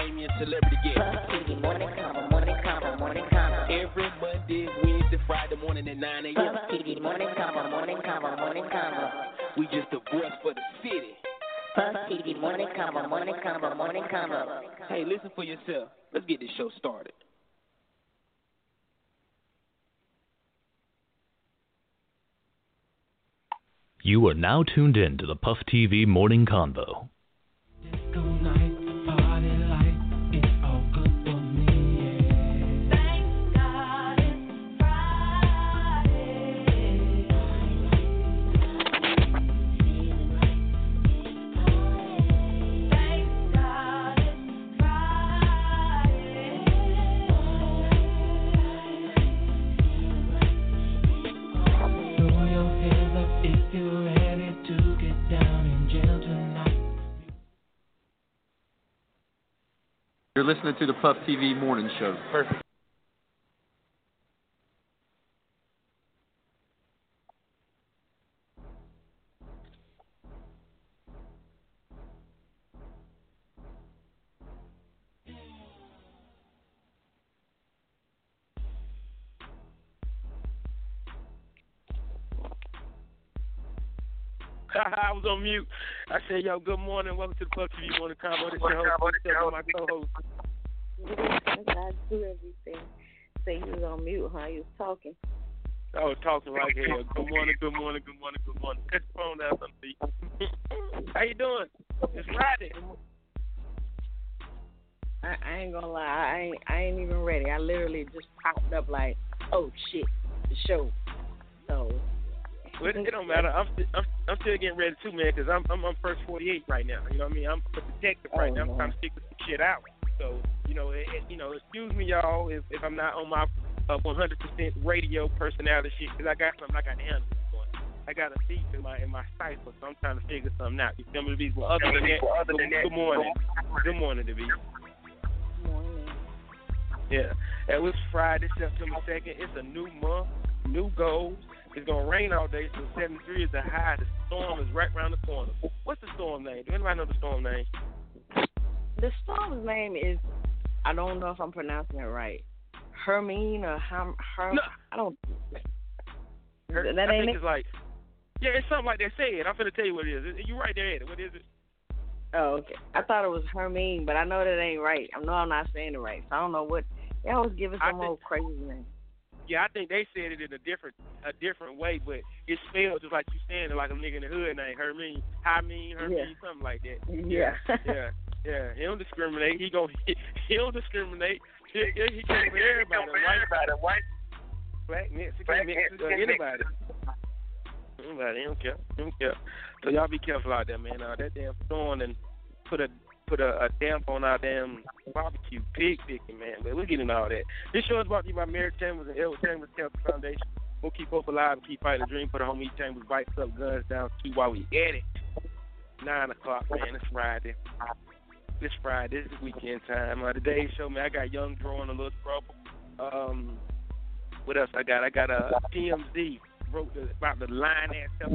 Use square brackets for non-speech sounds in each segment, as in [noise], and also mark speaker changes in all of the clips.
Speaker 1: Damien, celebrity guest. Puff TV morning convo, morning convo, morning convo. Every Monday, Wednesday, Friday morning at 9 a.m. Puff TV morning convo, morning convo, morning convo. We just the voice for the city. Puff [laughs] TV morning convo, morning convo, morning convo. Hey, listen for yourself. Let's get this show started.
Speaker 2: You are now tuned in to the Puff TV Morning Convo.
Speaker 3: Throw to
Speaker 4: the Puff TV Morning Show. Perfect. [laughs]
Speaker 5: I was on mute. I said, yo, good morning. Welcome to the Puff TV Morning Convo. This is your host, Big Steph, and my co-host.
Speaker 6: I do everything. Say you was on mute, huh? You was talking.
Speaker 5: I was talking right here. Good morning, good morning, good morning, good morning. Cut the phone down, something. How you doing? It's Friday.
Speaker 6: I, I ain't gonna lie, I ain't I ain't even ready. I literally just popped up like, oh shit, the show. So
Speaker 5: Well, it, it don't matter. I'm, st- I'm I'm still getting ready too, man, because I'm I'm on first 48 right now. You know what I mean? I'm a detective right
Speaker 6: Oh,
Speaker 5: now. I'm
Speaker 6: man.
Speaker 5: trying to figure some shit out. So you know, it, you know, excuse me, y'all, if if I'm not on my uh, 100% radio personality shit, because I got something I handle. I got a thief in my in my cipher, so I'm trying to figure something out. You feel me, B? Well, other than that, good, good morning, good morning, to be.
Speaker 6: morning.
Speaker 5: Yeah, it was Friday, September second. It's a new month, new goals. It's gonna rain all day, so 73 is the high. The storm is right around the corner. What's the storm name? Do anybody know the storm name?
Speaker 6: The storm's name is I don't know if I'm pronouncing it right. Hermine or Herm Herm
Speaker 5: No.
Speaker 6: I don't
Speaker 5: Her-
Speaker 6: that
Speaker 5: I
Speaker 6: ain't
Speaker 5: think
Speaker 6: it?
Speaker 5: it's like, yeah, it's something like that. Say it. I'm finna tell you what it is. You right there at it. What is it?
Speaker 6: Oh, okay. I thought it was Hermine, but I know that ain't right. I know I'm not saying it right. So I don't know what they always give
Speaker 5: I
Speaker 6: some
Speaker 5: think-
Speaker 6: old crazy name.
Speaker 5: Yeah, I think they said it in a different a different way, but it's spelled just like you saying it, like a nigga in the hood named Hermine, Hermine, Hermine,
Speaker 6: Yeah.
Speaker 5: something like that.
Speaker 6: Yeah. [laughs]
Speaker 5: yeah, yeah. He don't discriminate. He go. He, [laughs] he don't discriminate. He, he, he came for everybody. White, white, black, Mexican, Mexican, anybody. Anybody. He don't care. He don't care. So y'all be careful out there, man. Uh, that damn storm and put a put a, a damp on our damn barbecue pig picking, man. But we're getting all that. This show is brought to you by Mary Chambers and Edward Chambers Cancer Foundation. We'll keep hope alive and keep fighting the dream. Put a homie Chambers bikes up, guns down, too, while we at it. Nine o'clock, man. It's Friday. This Friday, It's weekend time. Uh, today's show, man, I got Young Dro in a little trouble. Um, what else I got? I got a uh, TMZ wrote the, about the line ass stuff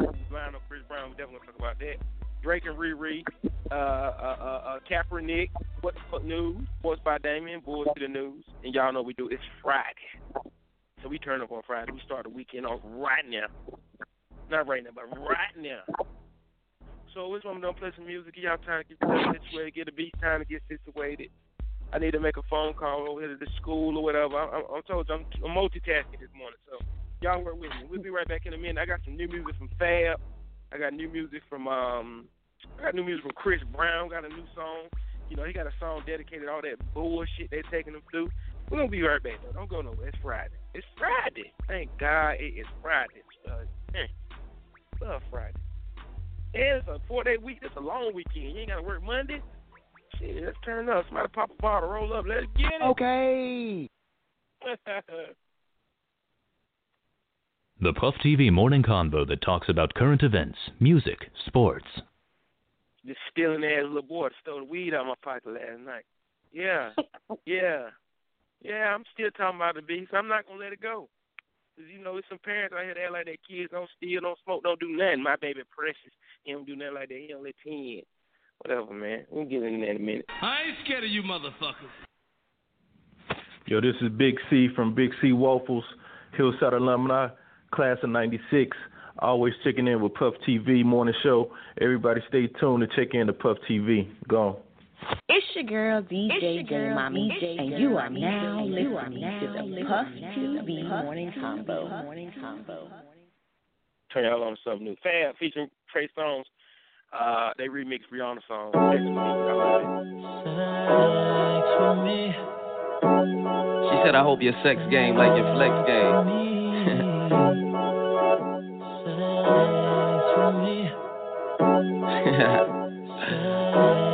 Speaker 5: Chris Brown. We definitely gonna talk about that. Drake and Riri, uh, uh, uh, uh, Kaepernick, what the fuck news? Sports by Damien, Boys to the news, and y'all know we do. It's Friday, so we turn up on Friday. We start the weekend off right now, not right now, but right now. So this one I'm play some music. Y'all time to get situated, get a beat time to get situated. I need to make a phone call over here to the school or whatever. I, I, I told you I'm, I'm multitasking this morning, so y'all work with me. We'll be right back in a minute. I got some new music from Fab. I got new music from um, got new music from Chris Brown. Got a new song. You know, he got a song dedicated to all that bullshit they're taking him through. We're gonna be right back though. Don't go nowhere. It's Friday. It's Friday. Thank God it is Friday. Uh. Love Friday. And it's a four day week. It's a long weekend. You ain't gotta work Monday, Shit, let's turn up. Somebody pop a bottle, roll up. Let's get it.
Speaker 7: Okay. [laughs]
Speaker 2: The Puff TV morning convo that talks about current events, music, sports.
Speaker 5: This stealing ass little boy stole the weed out of my pocket last night. Yeah, [laughs] yeah, yeah. I'm still talking about the beast. I'm not gonna let it go. 'Cause you know, there's some parents out here that act like their kids don't steal, don't smoke, don't do nothing. My baby precious, he don't do nothing like that. He only ten. Whatever, man. We'll get into that in a minute.
Speaker 4: I ain't scared of you motherfuckers.
Speaker 8: Yo, this is Big C from Big C Waffles, Hillside alumni, class of '96. Always checking in with Puff TV morning show. Everybody, stay tuned to check in to Puff TV. Go.
Speaker 6: It's your girl DJ J Mommy, J and you are now listening to the Puff TV Morning Convo. Morning Convo.
Speaker 5: Turn y'all on to something new. Fab featuring Trey Songz. Uh, they remixed Rihanna song. Next week. I love it.
Speaker 9: She said, I hope your sex game like your flex game. [laughs] yeah. [laughs]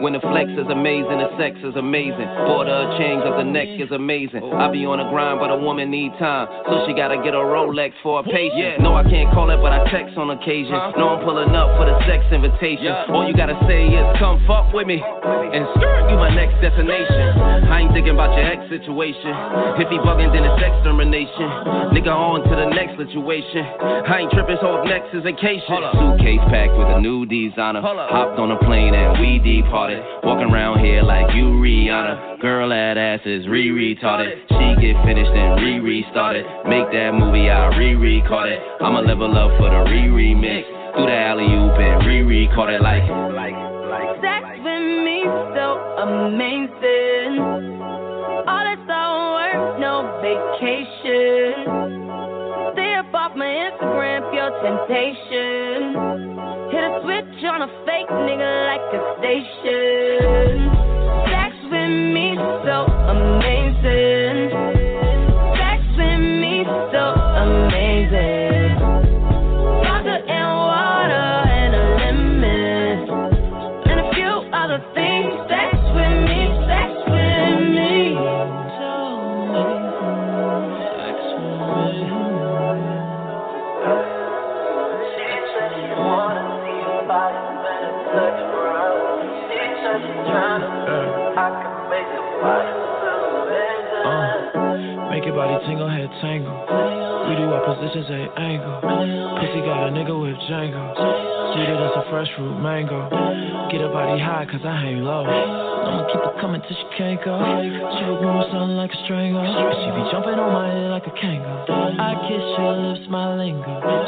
Speaker 9: When the flex is amazing, the sex is amazing. Border chains of the neck is amazing. I be on the grind, but a woman need time. So she gotta get a Rolex for a patience. No, I can't call it, but I text on occasion. No, I'm pulling up for the sex invitation. All you gotta say is, come fuck with me. And skirt, you my next destination. I ain't thinking about your ex situation. If he bugging, then it's extermination. Nigga, on to the next situation. I ain't tripping, so up next is vacation. Suitcase packed with a new designer. Hopped on a plane and we departed. Walking around here like you Rihanna. Girl, that ass is re retarded. She get finished and re restarted. Make that movie, I re record it. I'ma level up for the re remix. Through the alley oop and re record it like.
Speaker 10: Sex with me so amazing. All this all work, no vacation. Stay up off my Instagram, pure temptation. Hit a switch on a fake nigga like a station. Sex with me so amazing.
Speaker 11: Uh, body tingle, head tangle. We do our positions at angle. Pussy got a nigga with Django. Sweet as a fresh fruit mango. Get a body high, cause I hang low. I'ma keep it coming till she can't go. She was born sounding like a strangle. She be jumping on my head like a kangaroo. I kiss your lips, my lingo.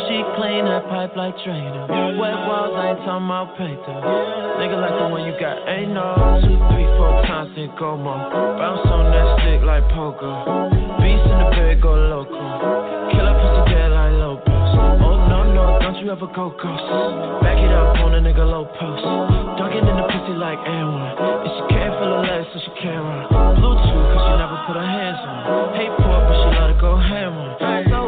Speaker 11: She clean that pipe like Drano. Wet walls, I ain't talking about though. Nigga like the one you got, ain't no. Two, three, four times, then go more. Bounce on that stick like pogo. Beast in the bed, go loco. You ever go ghost. Back it up on a nigga low post. Dunking in the pussy like Aaron. And she can't feel her legs, so she can't run. Bluetooth, cause she never put her hands on it. Hate pork, but she let her go ham on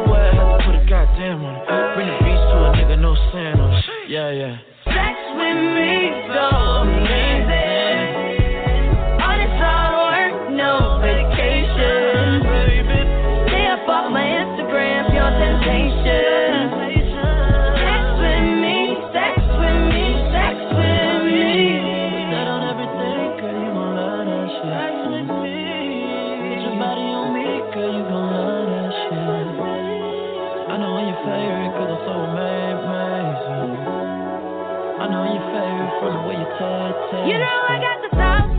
Speaker 11: you know I
Speaker 10: got the sauce.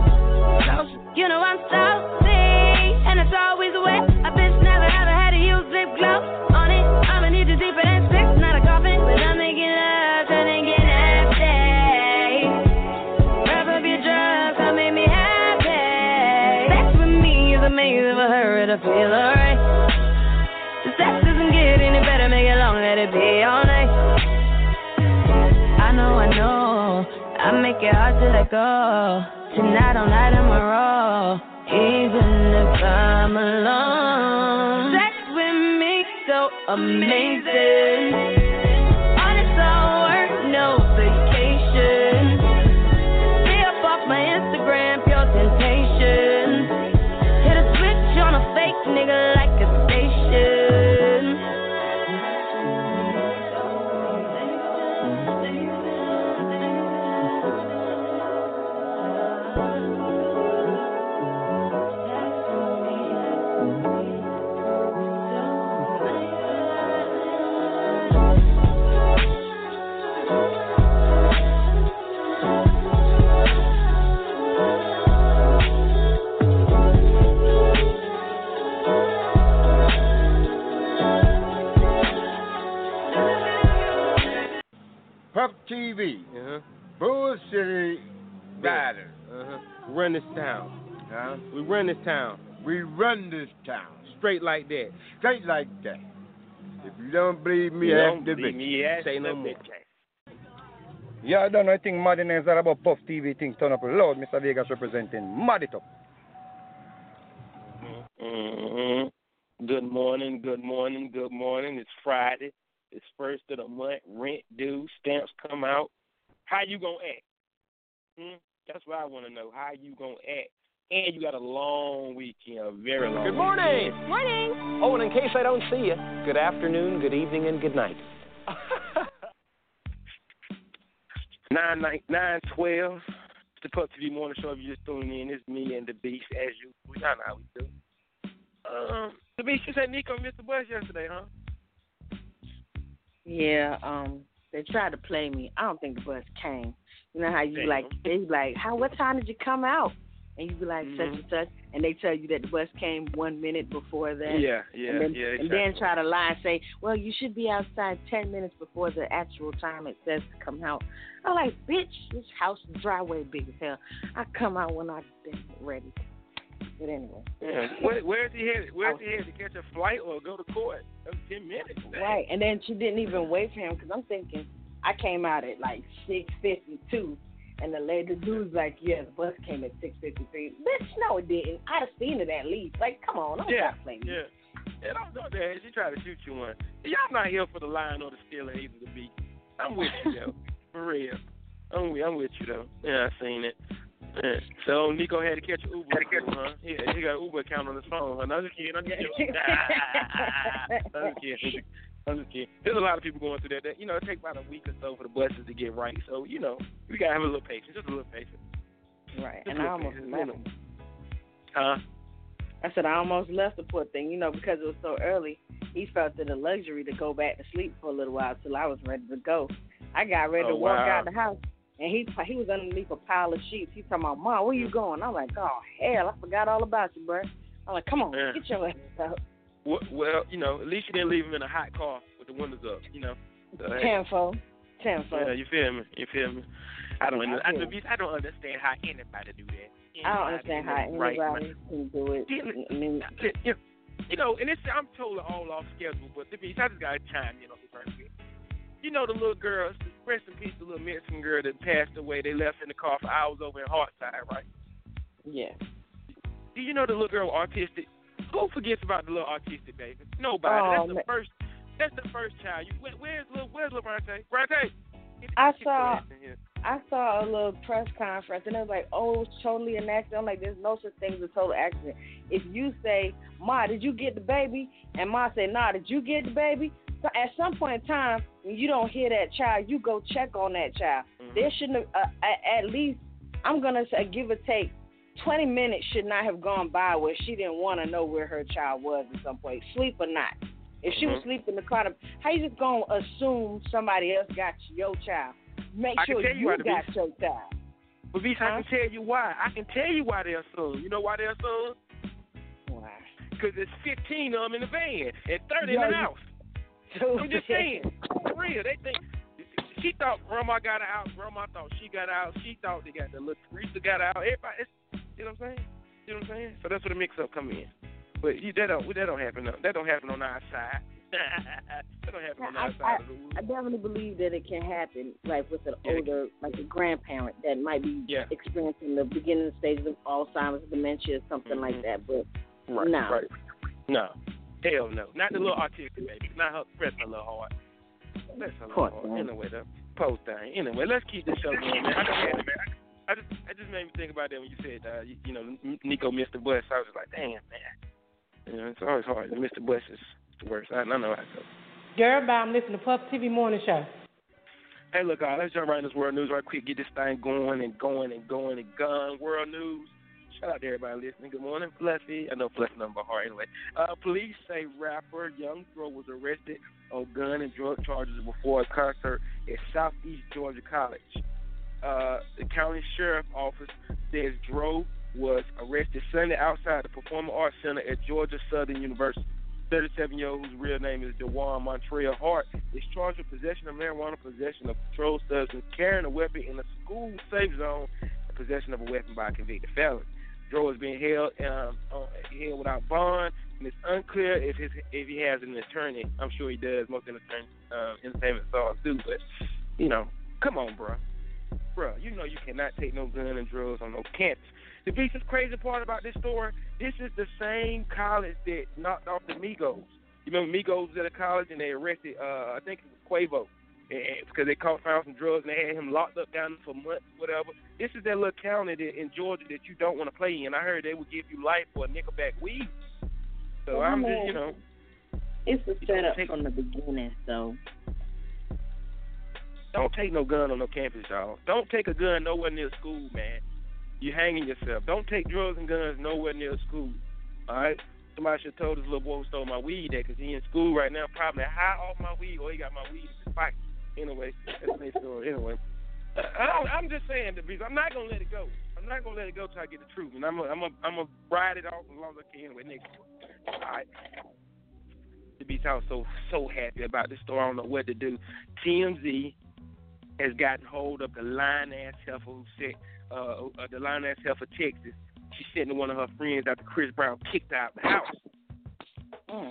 Speaker 10: You know I'm saucy, and it's always wet. A bitch never ever had to use lip gloss on it. I'ma need you deeper than six, not a coffin. But I'm making love, trying to get. Wrap up your drugs, come make me happy. Sex with me is amazing for her to feel alright. The sex doesn't get any better, make it long, let it be all night. Make it hard to let go. Tonight, all night, I'm a roll. Even if I'm alone. Sex with me, so amazing.
Speaker 12: Huh?
Speaker 5: We run this town.
Speaker 12: We run this town.
Speaker 5: Straight like that.
Speaker 12: Straight like that. If you don't believe me,
Speaker 5: You
Speaker 12: ask
Speaker 5: don't
Speaker 12: the bitch.
Speaker 5: me, ask
Speaker 12: Say no more.
Speaker 5: bitch.
Speaker 13: Yeah, I don't know. I think Madden is all about Puff TV things turn up loud. Mr. Vegas representing Mad It Up.
Speaker 5: Mm-hmm. Good morning, good morning, good morning. It's Friday. It's first of the month. Rent due. Stamps come out. How you gonna act? Hmm? That's what I want to know. How you gonna act? And you got a long weekend, a very long.
Speaker 14: Good morning.
Speaker 5: weekend.
Speaker 14: Morning. Oh, and in case I don't see you, good afternoon, good evening, and good night. [laughs]
Speaker 5: Nine nine nine twelve. It's the Puff TV Morning Show. If you're just tuning in, it's me and the Beast as you. We know how we do. Um, the Beast, you said Nico missed the bus yesterday, huh?
Speaker 6: Yeah, um, they tried to play me. I don't think the bus came. You know how you
Speaker 5: Damn.
Speaker 6: like they like, How what time did you come out? And you be like such
Speaker 5: Mhm.
Speaker 6: and such and they tell you that the bus came one minute before that.
Speaker 5: Yeah, yeah,
Speaker 6: and then,
Speaker 5: yeah,
Speaker 6: And then try to lie and say, Well, you should be outside ten minutes before the actual time it says to come out. I'm like, bitch, this house driveway big as hell. I come out when I been ready. But anyway.
Speaker 5: Yeah. Where, where's he headed? Where's he headed to catch a flight or go to court? That was ten minutes. Dang.
Speaker 6: Right, and then she didn't even wait for him because I'm thinking I came out at like six fifty two, and the lady, the dude's like, "Yeah, the bus came at 6.53. Bitch, no, it didn't. I'd have seen it at least. Like, come on, don't
Speaker 5: Yeah,
Speaker 6: stop playing.
Speaker 5: yeah. Yeah, don't go there. She tried to shoot you one. Y'all not here for the lion or the stealer, either to beat. I'm with you though, [laughs] for real. I'm with, I'm with you though. Yeah, I seen it. Yeah. So Nico had to catch an Uber, too, huh? Yeah, he got an Uber account on his phone. Another No, I'm just kidding. I'm just kidding. I'm just kidding. I'm just kidding. There's a lot of people going through that. that. You know, it takes about a week or so for the buses to get right. So you know, we gotta have a little patience, just a little patience.
Speaker 6: Right,
Speaker 5: Just
Speaker 6: and I almost
Speaker 5: patience,
Speaker 6: left.
Speaker 5: Huh?
Speaker 6: I said I almost left the poor thing, you know, because it was so early. He felt it a luxury to go back to sleep for a little while till I was ready to go. I got ready
Speaker 5: Oh,
Speaker 6: to walk
Speaker 5: wow.
Speaker 6: out the house, and he he was underneath a pile of sheets. He talking about, "Mom, where you mm. going?" I'm like, "Oh hell, I forgot all about you, bro." I'm like, "Come on,
Speaker 5: Yeah.
Speaker 6: get your ass out."
Speaker 5: Well, you know, at least you didn't leave him in a hot car with the windows up. You know. So, hey.
Speaker 6: Tenfold, tenfold.
Speaker 5: Yeah, you feel me? You feel me? I don't.
Speaker 6: I
Speaker 5: I,
Speaker 6: feel
Speaker 5: don't, I don't understand how anybody do that.
Speaker 6: I don't understand how
Speaker 5: Anybody
Speaker 6: anybody
Speaker 5: right
Speaker 6: can do it. I mean,
Speaker 5: You know, you know, and it's I'm totally all off schedule, but the beast, I just gotta chime in on this right quick. You know the little girl, rest in peace, the little Mexican girl that passed away. They left in the car for hours over in Hartside, right?
Speaker 6: yeah.
Speaker 5: Do you know the little girl autistic? Who forgets about the little autistic baby? Nobody.
Speaker 6: Oh,
Speaker 5: that's the
Speaker 6: man.
Speaker 5: first. That's the first child. You, where, where's little Where's little Bronte?
Speaker 6: I saw
Speaker 5: ass in here.
Speaker 6: I saw a little press conference and it was like, oh, totally an accident. I'm like, there's no such thing as a total accident. If you say, Ma, did you get the baby? And Ma say, Nah, did you get the baby? So at some point in time, when you don't hear that child, you go check on that child. There shouldn't have, uh, at, at least, I'm going to say, give or take, 20 minutes should not have gone by where she didn't want to know where her child was at some point, sleep or not. If she was
Speaker 5: Mhm.
Speaker 6: sleeping in the car, how you just going to assume somebody else got your child? Make
Speaker 5: I
Speaker 6: sure
Speaker 5: you
Speaker 6: you got
Speaker 5: bitch-
Speaker 6: your child.
Speaker 5: But Beast, I can tell you why. I can tell you why they're soon. You know why they're soon?
Speaker 6: Why?
Speaker 5: Because there's 15 of them in the van and 30
Speaker 6: Yo,
Speaker 5: in the house. I'm just saying. [laughs] For real. They think. She thought grandma got out. Grandma thought she got out. She thought they got the little Teresa got out. Everybody, it's, you know what I'm saying? You know what I'm saying? So that's where the mix-up come in. But you, that don't that don't happen. That don't happen on our side. [laughs] that don't happen on
Speaker 6: I,
Speaker 5: our
Speaker 6: I,
Speaker 5: side of the.
Speaker 6: I definitely believe that it can happen, like with an
Speaker 5: Yeah,
Speaker 6: older, like a grandparent that might be
Speaker 5: Yeah.
Speaker 6: experiencing the beginning stages of Alzheimer's, dementia, or something like mm-hmm. that. But
Speaker 5: Right,
Speaker 6: no,
Speaker 5: right. No. Hell no. Not the little autistic baby. Not her press her little heart. Bless her little heart. Anyway, the post thing. Anyway, let's keep this show going, man. I just had it, man. I just, I just made me think about that when you said, uh, you, you know, Nico missed the bus. I was just like, damn, man. You know, it's always hard. To miss the bus is the worst. I, I know how it goes.
Speaker 15: Girl, bye. I'm listening to Puff TV Morning Show.
Speaker 5: Hey, look, uh, let's jump right in this world news right quick. Get this thing going and going and going and going. World news. Shout out to everybody listening. Good morning, Fluffy. I know Fluffy number hard anyway. Uh, police say rapper Young Dro was arrested on gun and drug charges before a concert at Southeast Georgia College. Uh, the county sheriff office says Dro was arrested Sunday outside the Performing Arts Center at Georgia Southern University. 37-year-old whose real name is D'Juan Montrez Hart is charged with possession of marijuana, possession of controlled substance, carrying a weapon in a school safe zone, and possession of a weapon by a convicted felon. Dro is being held um, held without bond, and it's unclear if his if he has an attorney. I'm sure he does. Most entertainment uh, entertainment stars do, but you know, come on, bro, bro. You know you cannot take no gun and drugs on no campus. The biggest crazy part about this story, this is the same college that knocked off the Migos. You remember Migos was at a college and they arrested, uh, I think it was Quavo, because they caught found some drugs and they had him locked up down for months, whatever. This is that little county that, in Georgia that you don't want to play in. I heard they would give you life for a nickelback weed. So I'm just, you know,
Speaker 6: It's a setup from the beginning, so
Speaker 5: don't take no gun on no campus, y'all. Don't take a gun nowhere near school, man. You're hanging yourself. Don't take drugs and guns nowhere near school. All right. Somebody should told this little boy who stole my weed that because he in school right now, probably high off my weed, or he got my weed in his pocket. Anyway, that's my story. Anyway, I don't, I'm just saying, the because I'm not gonna let it go. I'm not gonna let it go till I get the truth, and I'm gonna, I'm gonna, I'm gonna ride it off as long as I can. Anyway, next. All right. The beast, I was so so happy about this story. I don't know what to do. TMZ has gotten hold of the lying ass heifer who said, uh, uh, the lying ass heifer Texas. She said to one of her friends after Chris Brown kicked out the house.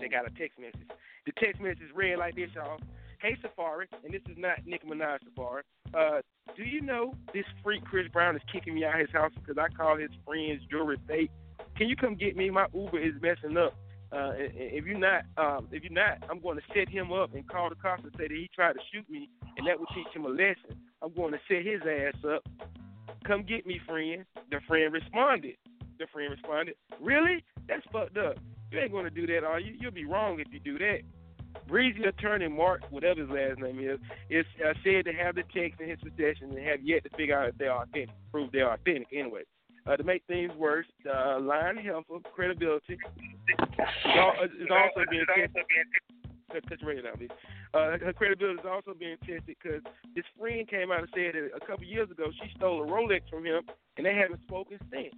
Speaker 5: They got a text message. The text message read like this, y'all. Hey Safari, and this is not Nicki Minaj Safari. Uh, do you know this freak Chris Brown is kicking me out of his house because I call his friends jewelry fake? Can you come get me? My Uber is messing up. Uh, if you're not, um, if you're not, I'm going to set him up and call the cops and say that he tried to shoot me, and that would teach him a lesson. I'm going to set his ass up. Come get me, friend. The friend responded. The friend responded, Really? That's fucked up. You ain't going to do that, are you? You'll be wrong if you do that. Breezy attorney Mark, whatever his last name is, is uh, said to have the text in his possession and have yet to figure out if they're authentic, prove they're authentic anyway. Uh, to make things worse, uh, Lion Helfer credibility is al- is also being tested. Your radio down, please. Uh, her credibility is also being tested because his friend came out and said that a couple years ago she stole a Rolex from him, and they haven't spoken since.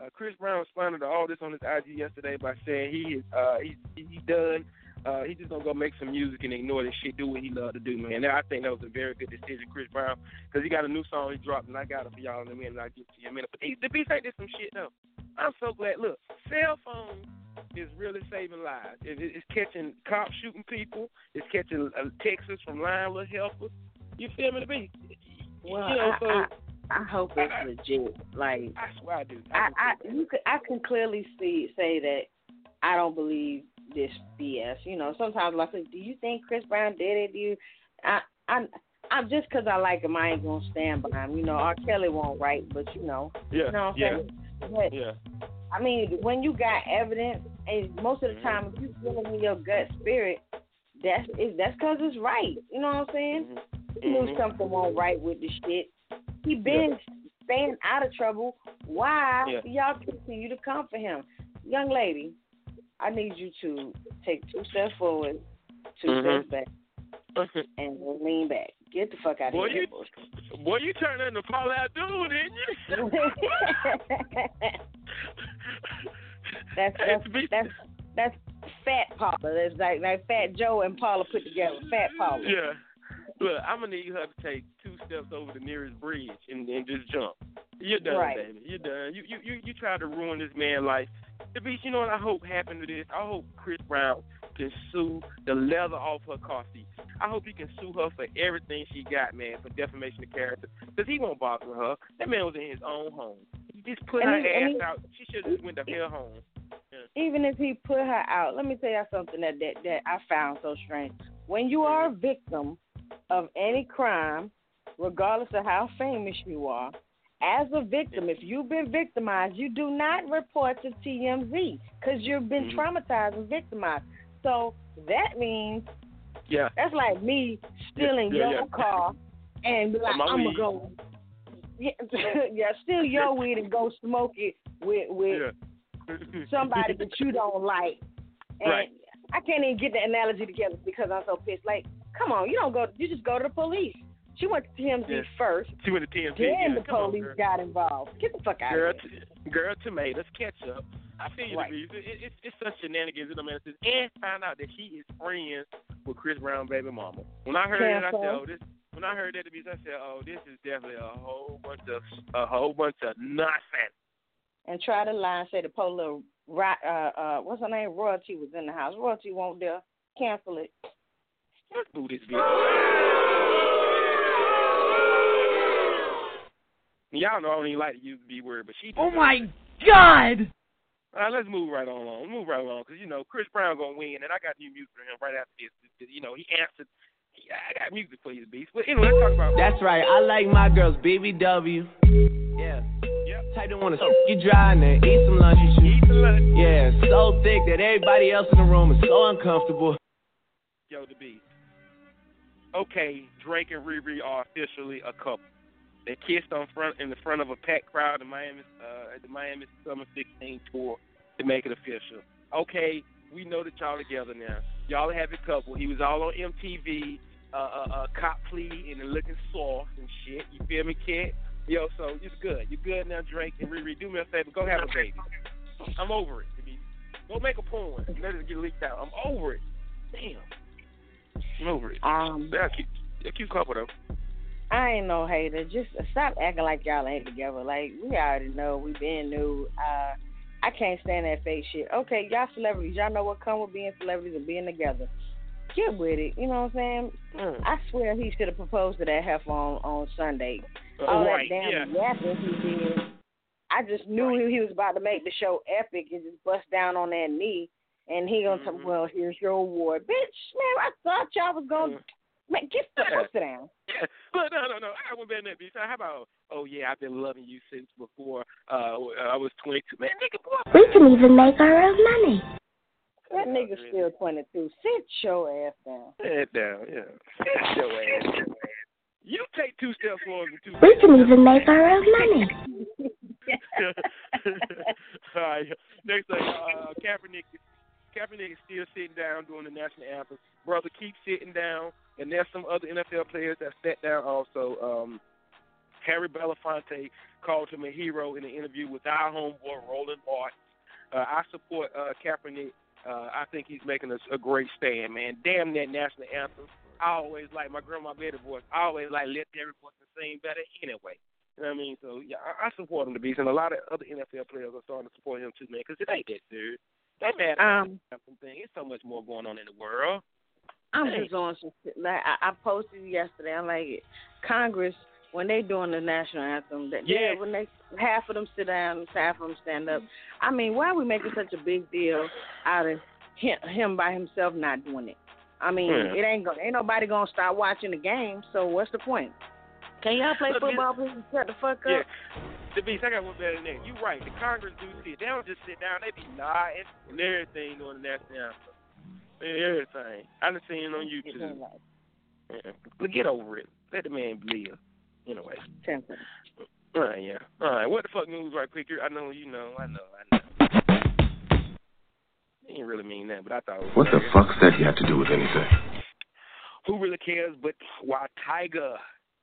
Speaker 5: Uh, Chris Brown responded to all this on his IG yesterday by saying he is uh, he's he's done. Uh, he's just gonna go make some music and ignore this shit. Do what he love to do, man. And I think that was a very good decision, Chris Brown, because he got a new song he dropped, and I got it for y'all in a minute. I'll get to you in a minute. But he, the beast ain't this some shit though. I'm so glad. Look, cell phone is really saving lives. It, it, it's catching cops shooting people. It's catching uh, texts from line little helpers. You feel me, the beast?
Speaker 6: well,
Speaker 5: you know,
Speaker 6: I,
Speaker 5: so
Speaker 6: I, I hope it's legit. Like
Speaker 5: I swear I do.
Speaker 6: I, I you could I can clearly see say that I don't believe this BS. You know, sometimes I say, do you think Chris Brown did it? Do you? I I I'm just because I like him, I ain't gonna stand by him. You know, R. Kelly won't write, but you know,
Speaker 5: Yeah,
Speaker 6: you know what I'm
Speaker 5: yeah.
Speaker 6: saying. But
Speaker 5: Yeah.
Speaker 6: I mean, when you got evidence, and most of the time, if you feeling in your gut spirit, that's is that's because it's right. You know what I'm saying? He knew
Speaker 5: Mhm.
Speaker 6: something won't right with the shit. He been staying out of trouble. Why
Speaker 5: Yeah.
Speaker 6: y'all continue to come for him? Young lady, I need you to take two steps forward, 2
Speaker 5: Mhm.
Speaker 6: steps back, and lean back. Get the fuck out
Speaker 5: Boy,
Speaker 6: of here.
Speaker 5: you, boy, you turned into Paula Abdul, didn't you? [laughs]
Speaker 6: that's that's that's that's Fat Paula. That's like like Fat Joe and Paula put together. Fat Paula.
Speaker 5: Yeah. Look, I'm gonna need her to take two steps over the nearest bridge and, and just jump. You're done,
Speaker 6: Right.
Speaker 5: baby. You're done. You you you you tried to ruin this man's life. The beast, you know what I hope happened to this? I hope Chris Brown can sue the leather off her car seat. I hope he can sue her for everything she got, man, for defamation of character. Because he won't bother her. That man was in his own home. He just put
Speaker 6: And
Speaker 5: her
Speaker 6: he-
Speaker 5: ass
Speaker 6: he-
Speaker 5: out. She should have just went to her home.
Speaker 6: even if he put her out, let me tell you something that, that that I found so strange. When you mm-hmm. are a victim of any crime, regardless of how famous you are, as a victim, if you've been victimized, you do not report to TMZ because you've been
Speaker 5: Mhm.
Speaker 6: traumatized and victimized. So that means
Speaker 5: Yeah.
Speaker 6: that's like me stealing
Speaker 5: Yeah, yeah,
Speaker 6: your
Speaker 5: yeah.
Speaker 6: car and be like, I'm gonna
Speaker 5: weed.
Speaker 6: go, [laughs] yeah, [laughs] yeah, steal your weed and go smoke it with with [laughs] somebody that you don't like. And
Speaker 5: Right.
Speaker 6: I can't even get the analogy together because I'm so pissed. Like, come on, you don't go. You just go to the police. She went to TMZ first.
Speaker 5: She went to TMZ.
Speaker 6: Then
Speaker 5: yeah.
Speaker 6: the
Speaker 5: Come
Speaker 6: police
Speaker 5: girl.
Speaker 6: got involved. Get the fuck out
Speaker 5: girl,
Speaker 6: of here.
Speaker 5: t- girl, tomatoes, ketchup. I feel you,
Speaker 6: Right.
Speaker 5: it, it, it's it's such shenanigans in the messages, and find out that she is friends with Chris Brown baby mama. When I heard that, I said, oh, this. When I heard that to be, I said, oh, this is definitely a whole bunch of a whole bunch of nonsense.
Speaker 6: And try to lie and say the polar right uh uh what's her name? Royalty was in the house. Royalty won't dare cancel it.
Speaker 5: Let's do this bitch. Y'all know I don't even like to use the B word, but she.
Speaker 16: Oh my God!
Speaker 5: All right, let's move right on along. Move right along because you know Chris Brown gonna win, and I got new music for him right after this. You know he answered. He, I got music for you, beast. But anyway, let's talk about.
Speaker 9: That's right. I like my girls BBW. Yeah.
Speaker 5: Yep.
Speaker 9: Type that wanna s- you dry and then eat some lunch you.
Speaker 5: Eat the lunch.
Speaker 9: Yeah, so thick that everybody else in the room is so uncomfortable.
Speaker 5: Yo, the beast. Okay, Drake and Riri are officially a couple. They kissed on front in the front of a packed crowd in Miami uh, at the Miami Summer 16 tour to make it official. Okay, we know that y'all together now. Y'all a happy couple. He was all on MTV, uh, uh, uh, cop plea and looking soft and shit. You feel me, kid? Yo, so it's good. You good now, Drake and Riri? Do me a favor, go have a baby. I'm over it. Go make a porn. Let it get leaked out. I'm over it. Damn. I'm over it.
Speaker 6: Um
Speaker 5: cute, they're a cute couple though.
Speaker 6: I ain't no hater. Just stop acting like y'all ain't together. Like we already know we been new. Uh, I can't stand that fake shit. Okay, y'all celebrities. Y'all know what come with being celebrities and being together. Get with it. You know what I'm saying?
Speaker 5: Mm.
Speaker 6: I swear he should have proposed to that heifer on on Sunday.
Speaker 5: Uh,
Speaker 6: All
Speaker 5: right,
Speaker 6: that damn
Speaker 5: yeah.
Speaker 6: yapping he did. I just knew he, he was about to make the show epic and just bust down on that knee. And he gonna
Speaker 5: Mm-hmm.
Speaker 6: say, "Well, here's your award, bitch." Man, I thought y'all was gonna man, get the
Speaker 5: Yeah.
Speaker 6: sit down.
Speaker 5: Yeah, [laughs] but no, no, no. I got one better than that. bitch. How about? Oh yeah, I've been loving you since before uh, I was 22. Man, nigga, boy.
Speaker 17: We can even make our own money.
Speaker 6: That nigga still 22. Sit your ass down.
Speaker 5: Head down, yeah. Sit your ass. down. You take two steps forward and two
Speaker 17: We can
Speaker 5: back.
Speaker 17: even make our own money. [laughs]
Speaker 5: All right. Next thing, uh, Kaepernick. Kaepernick is still sitting down doing the national anthem. Brother, keep sitting down. And there's some other NFL players that sat down also. Um, Harry Belafonte called him a hero in an interview with our homeboy Roland Martin. Uh, I support uh, Kaepernick. Uh, I think he's making a, a great stand, man. Damn that national anthem. I always like my grandma Betty voice. I always like let every voice sing better anyway. You know what I mean? So yeah, I, I support him to be, and a lot of other NFL players are starting to support him too, man, because it ain't that serious. That mad
Speaker 6: Um,
Speaker 5: anthem thing. It's so much more going on in the world.
Speaker 6: I'm
Speaker 5: Hey.
Speaker 6: just on some shit. Like I, I posted yesterday. I'm like, Congress when they doing the national anthem, that
Speaker 5: Yeah.
Speaker 6: they, when they half of them sit down, half of them stand up. I mean, why are we making such a big deal out of him, him by himself not doing it? I mean,
Speaker 5: Yeah.
Speaker 6: it ain't gonna, ain't nobody gonna start watching the game. So what's the point? Can y'all play football, please? Shut the fuck up.
Speaker 5: Yeah. The beast, I got one better than that. You're right. The Congress do sit. They don't just sit down. They be nodding and everything during the national anthem. And everything. I done seen it on YouTube. Yeah. But get over it. Let the man live. Anyway.
Speaker 6: Temper.
Speaker 5: All right, yeah. All right. What the fuck news right quick? I know you know. I know. I know. He didn't really mean that, but I thought it was
Speaker 18: What the
Speaker 5: hilarious.
Speaker 18: fuck's that you have to do with anything?
Speaker 5: Who really cares? But why Tyga,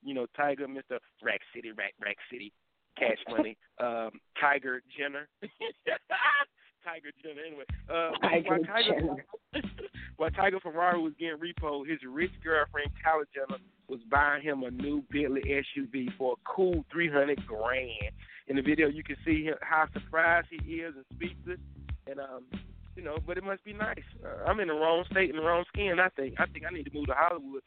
Speaker 5: you know, Tyga, Mr. Rack City, Rack Rack City, Cash [laughs] Money, um, Tyga Jenner, [laughs] Tyga Jenner. Anyway, uh,
Speaker 6: Tyga
Speaker 5: while Tyga,
Speaker 6: Jenner. [laughs]
Speaker 5: while Tyga Ferrari was getting repo, his rich girlfriend Kylie Jenner was buying him a new Bentley SUV for a cool three hundred grand. In the video, you can see him, how surprised he is and speechless, and um, you know, but it must be nice. Uh, I'm in the wrong state and the wrong skin. I think. I think I need to move to Hollywood,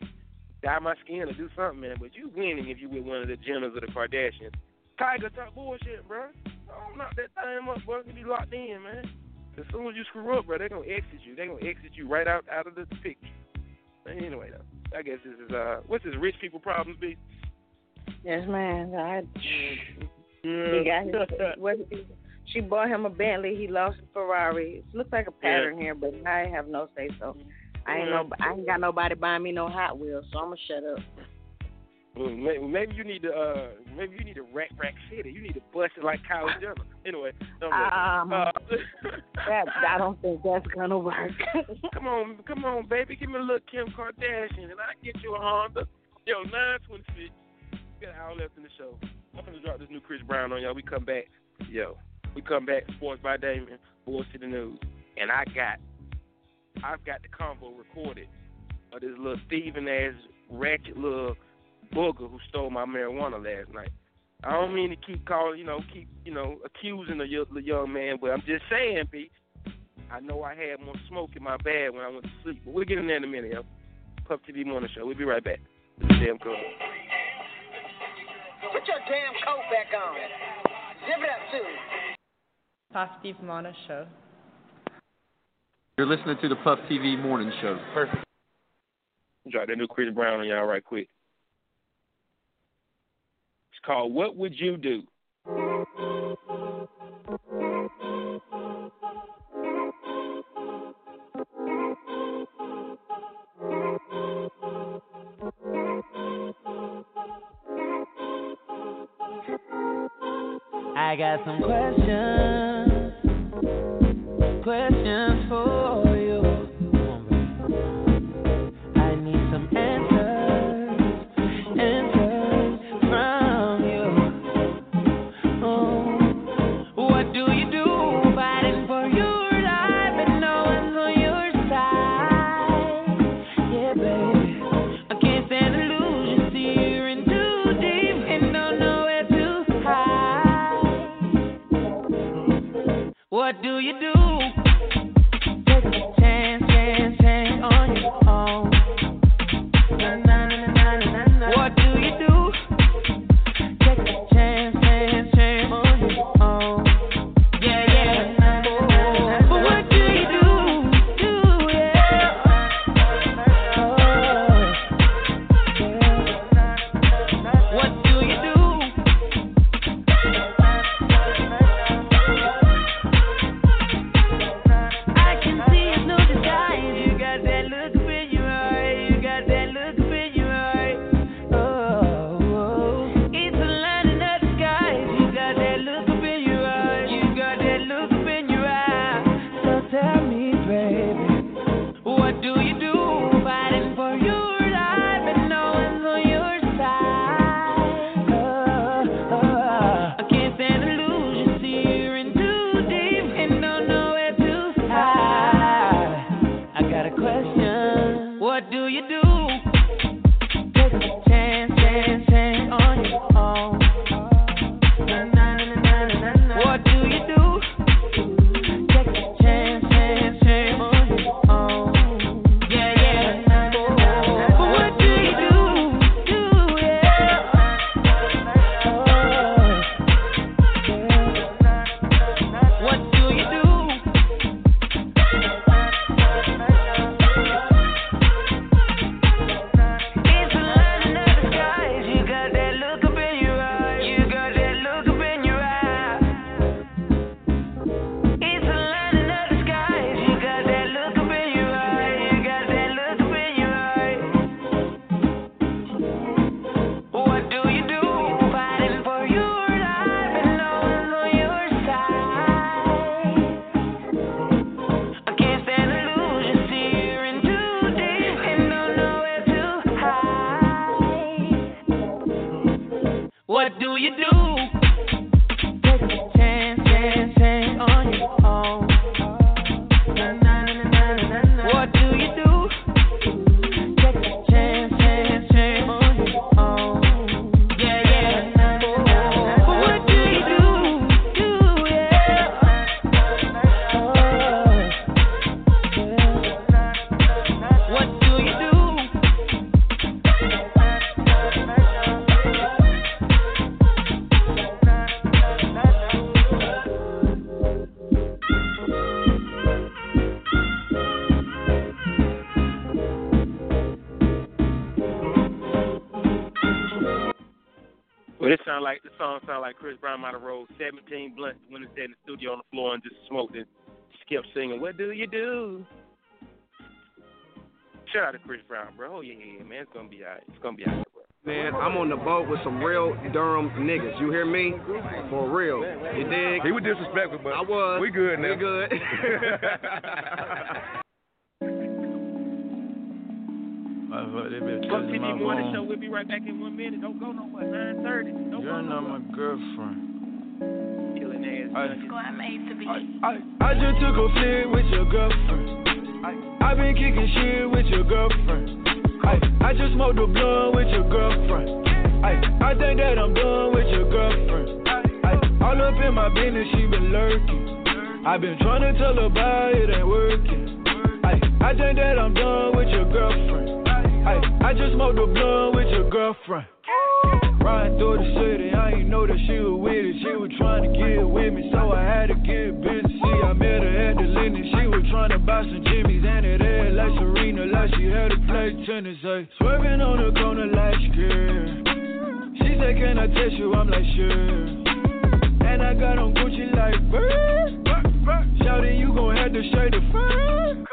Speaker 5: dye my skin, or do something, man. But you winning if you with one of the Jenners or the Kardashians. Tyga, talk bullshit, bro. Don't knock that thing up, bro. You be locked in, man. As soon as you screw up, bro, they're gonna exit you. They're gonna exit you right out out of the picture. Anyway, though, I guess this is uh, what's this rich people problems be?
Speaker 6: Yes, man. I,
Speaker 5: Yeah.
Speaker 6: he got his, [laughs] what, she bought him a Bentley. He lost a Ferrari. It looks like a pattern here, but I have no say so. I ain't no, I ain't got nobody buying me no Hot Wheels, so I'ma shut up.
Speaker 5: Mm, maybe you need to uh, maybe you need to rack rack city. You need to bust it like Kyle Jenner. [laughs] Anyway,
Speaker 6: um,
Speaker 5: uh, [laughs]
Speaker 6: that, I don't think that's gonna work. [laughs]
Speaker 5: come on, come on, baby, give me a little Kim Kardashian, and I get you a Honda. Yo, nine twenty six. Got an hour left in the show. I'm gonna drop this new Chris Brown on y'all. We come back, yo. We come back. Sports by Damon, Boys to the News, and I got, I've got the combo recorded of this little Steven ass ratchet little booger who stole my marijuana last night. I don't mean to keep calling, you know, keep, you know, accusing the, the young man, but I'm just saying, B, I know I had more smoke in my bag when I went to sleep. But we'll get in there in a minute, yo. Puff TV Morning Show. We'll be right back.
Speaker 18: Put your damn coat back on. Zip it up, too.
Speaker 19: Puff TV Morning Show.
Speaker 4: You're listening to the Puff TV Morning Show.
Speaker 5: Perfect. Drop that new Chris Brown on y'all right quick called What Would You Do?
Speaker 10: I got some questions.
Speaker 5: crime out of road. 17 blunts when it's in the studio on the floor and just smoked it. Just kept singing, What do you do? Shout out to Chris Brown, bro. Oh, yeah, yeah, man. It's going to be all right. It's going to be all right.
Speaker 20: Man, I'm on the boat with some real Durham niggas. You hear me? For real. You dig?
Speaker 21: He was disrespectful, but
Speaker 20: I was.
Speaker 21: We good now.
Speaker 20: We good. [laughs] [laughs]
Speaker 5: Buck 50 Morning Show. We'll be right back in one minute. Don't go nowhere. 9.30. Don't
Speaker 3: You're
Speaker 5: go
Speaker 3: not
Speaker 5: nowhere.
Speaker 3: my girlfriend.
Speaker 5: Killing ass.
Speaker 3: I, I, I, I, just took a flick with your girlfriend. I've been kicking shit with your girlfriend. I, I just smoked a blunt with your girlfriend. I, I think that I'm done with your girlfriend. I, all up in my business, she been lurking. I been trying to tell her about it ain't working. I, I think that I'm done with your girlfriend. I, I just smoked a blunt with your girlfriend. Riding through the city, I ain't know that she was with it. She was trying to get with me, so I had to get busy. See, I met her at the Linden. She was trying to buy some Jimmy's and it had like Serena, like she had to play tennis. Swerving on the corner like scared. She said, Can I touch you? I'm like, Sure. And I got on Gucci like, Bird. Shouting, you gon' have to shake the fur.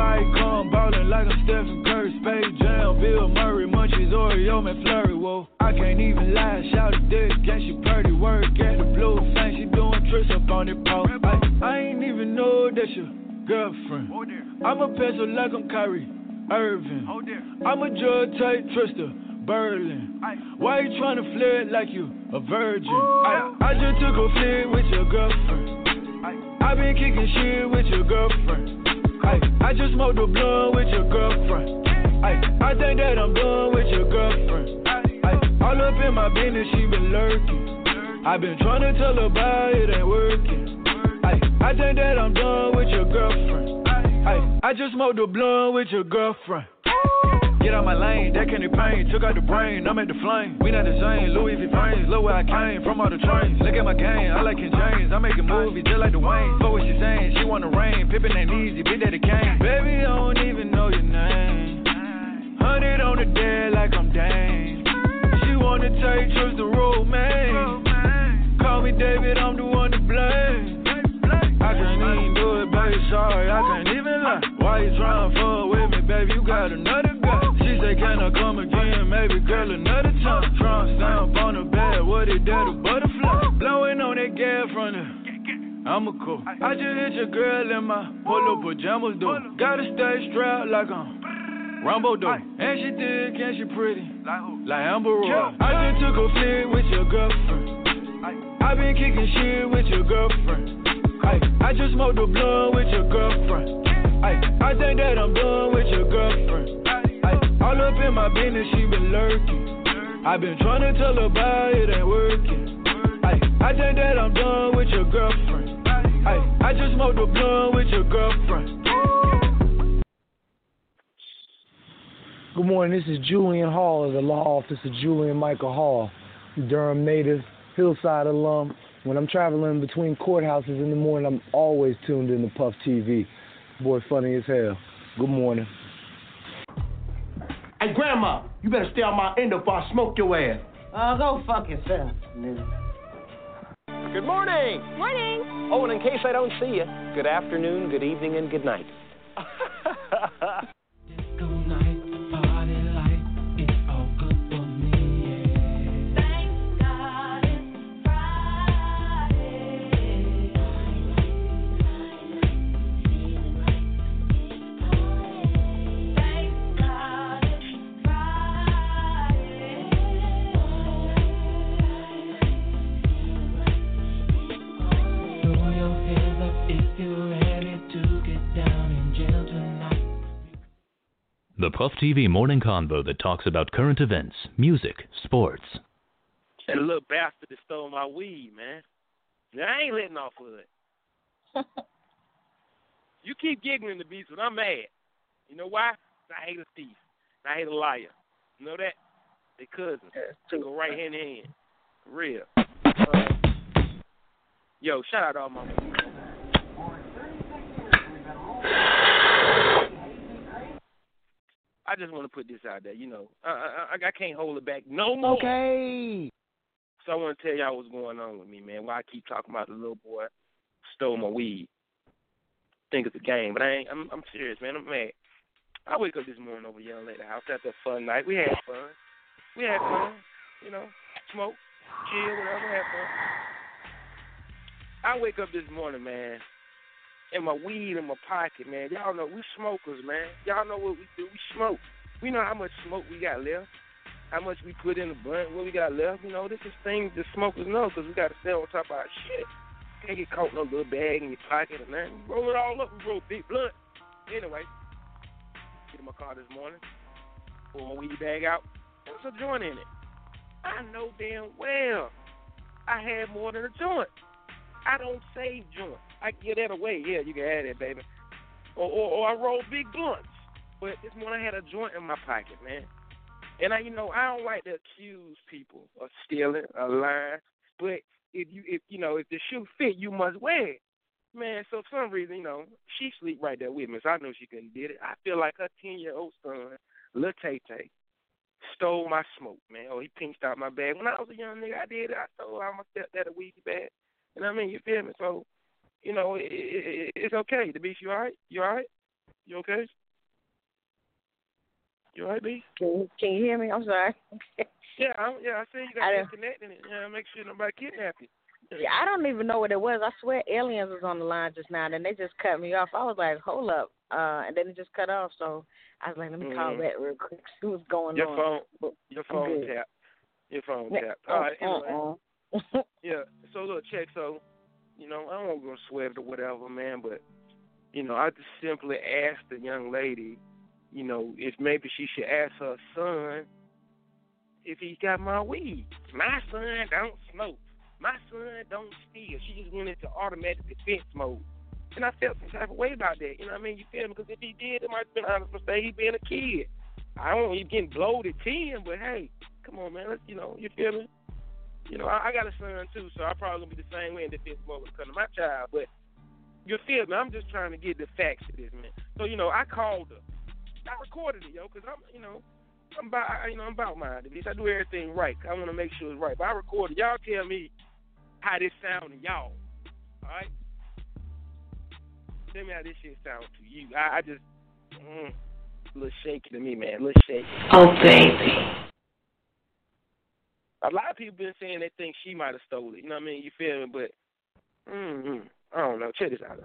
Speaker 3: And I might come ballin' like I'm Stephen Curry, Space Jam, Bill Murray, Munchies, Oreo, man, Flurry, whoa. I can't even lie, shout it dead, can she pretty work at the blue thing, she doing tricks up on it, pole. I, I ain't even know that's your girlfriend. I'm a pencil like I'm Kyrie Irving. I'm a drug type trister. Berlin. Why you trying tryna flirt like you a virgin? I, I just took a flirt with your girlfriend. I been kicking shit with your girlfriend. Ay, I just smoked a blunt with your girlfriend. Ay, I think that I'm done with your girlfriend. Ay, all up in my business, she been lurking. i been trying to tell her about it ain't working. Ay, I think that I'm done with your girlfriend. Ay, I just smoked a blunt with your girlfriend. Get out my lane, that candy pain, took out the brain, I'm at the flame. We not the same, Louis V frames, look where I came from all the trains. Look at my game, I like Ken James, I'm making movies just like the Wayne. But what she saying, she wanna rain, Pippin ain't easy, bitch, that daddy came. Baby, I don't even know your name. Hundred on the dead like I'm Dane. She wanna take trips to man. Call me David, I'm the one to blame. I can't even do it, baby, sorry, I can't even lie. Why you trying to fuck with me, baby? You got another She say, Can I come again? Maybe, girl, another time. Trump stamp on the bed, what it did, a butterfly. Blowing on that gas from the. I'm a cool. I just hit your girl in my polo pajamas, though. Gotta stay strapped like I'm Rambo, though. And she thick and she pretty. Like Amber Rose. I just took a flick with your girlfriend. I been kicking shit with your girlfriend. Ay, I just smoked a blunt with your girlfriend. Ay, I think that I'm done with your girlfriend. All up in my business, she been lurking. i been trying to tell her about it ain't working. I think that I'm done with your girlfriend. I just smoked a blunt with your girlfriend.
Speaker 21: Good morning. This is Julian Hall of the law office of Julian Michael Hall, Durham native, Hillside alum. When I'm traveling between courthouses in the morning, I'm always tuned in to Puff TV. Boy, funny as hell. Good morning.
Speaker 22: Hey, Grandma, you better stay on my end before I smoke your ass.
Speaker 18: Oh, go fuck yourself,
Speaker 14: Good morning.
Speaker 17: Morning.
Speaker 14: Oh, and in case I don't see you, good afternoon, good evening, and good night.
Speaker 2: Puff TV morning convo that talks about current events, music, sports.
Speaker 5: That little bastard that stole my weed, man. I ain't letting off with it. [laughs] you keep giggling the beast, but I'm mad. You know why? I hate a thief. I hate a liar. You know that? They cousins. They go right hand in hand. For real. Uh, yo, shout out to all my I just want to put this out there. You know, I, I I can't hold it back no more.
Speaker 21: Okay.
Speaker 5: So I want to tell y'all what's going on with me, man. Why I keep talking about the little boy stole my weed. Think it's a game, but I ain't. I'm I'm serious, man. I'm mad. I wake up this morning over yelling at the house after a fun night. We had fun. We had fun. You know, smoke, chill, whatever. Had fun. I wake up this morning, man, and my weed in my pocket, man. Y'all know we smokers, man. Y'all know what we do. We smoke. We know how much smoke we got left. how much we put in the blunt, what we got left. You know, this is things the smokers know because we got to stay on top of our shit. Can't get caught in no little bag in your pocket or nothing. Roll it all up and roll big blunt. Anyway, get in my car this morning, pull my weed bag out. There's a joint in it. I know damn well I had more than a joint. I don't save joints. I get that away. Yeah, you can have that, baby. Or, or, or I roll big blunts. But this morning I had a joint in my pocket, man. And I, you know, I don't like to accuse people of stealing or lying. But if you, if you know, if the shoe fit, you must wear it, man. So for some reason, you know, she sleep right there with me, so I know she couldn't did it. I feel like her ten year old son, Lil Tay Tay, stole my smoke, man. Oh, he pinched out my bag. When I was a young nigga, I did it. I stole out my stepdad a weed bag. You know what I mean? You feel me? So, you know, it, it, it's okay. The beast, you all right? You all right? You okay? You all right, B?
Speaker 6: Can you, can you hear me? I'm sorry. [laughs]
Speaker 5: Yeah, I'm, yeah. I see you
Speaker 6: I
Speaker 5: got disconnected. Yeah, make sure nobody kidnap you.
Speaker 6: Yeah, I don't even know what it was. I swear aliens was on the line just now, and they just cut me off. I was like, hold up, uh, and then it just cut off. So I was like, let me call
Speaker 5: Mhm.
Speaker 6: back real quick, see what's going on.
Speaker 5: Your
Speaker 6: on.
Speaker 5: phone,
Speaker 6: But
Speaker 5: your phone
Speaker 6: good.
Speaker 5: tap. Your phone
Speaker 6: Yeah,
Speaker 5: tap. All right.
Speaker 6: uh,
Speaker 5: Anyway.
Speaker 6: uh-uh. [laughs]
Speaker 5: Yeah. So look, check. So, you know, I don't go sweat or whatever, man. But, you know, I just simply asked the young lady, you know, if maybe she should ask her son if he got my weed. My son don't smoke. My son don't steal. She just went into automatic defense mode. And I felt some type of way about that. You know what I mean? You feel me? Because if he did, it might have been honest mistake. He being a kid. I don't he getting blowed at 10, but hey, come on, man. Let's, you know, you feel me? You know, I, I got a son too, so I probably gonna be the same way in defense mode when it comes to my child. But you feel me? I'm just trying to get the facts of this, man. So you know, I called her. I recorded it, yo, because I'm, you know, I'm about, you know, I'm about mine. At least I do everything right. I want to make sure it's right. But I recorded. Y'all tell me how this sound to y'all. All right. Tell me how this shit sound to you. I, I just, mm, a little shaky to me, man. A little shaky.
Speaker 23: Oh, baby.
Speaker 5: A lot of people been saying they think she might have stole it. You know what I mean? You feel me? But mm, I don't know. Check this out.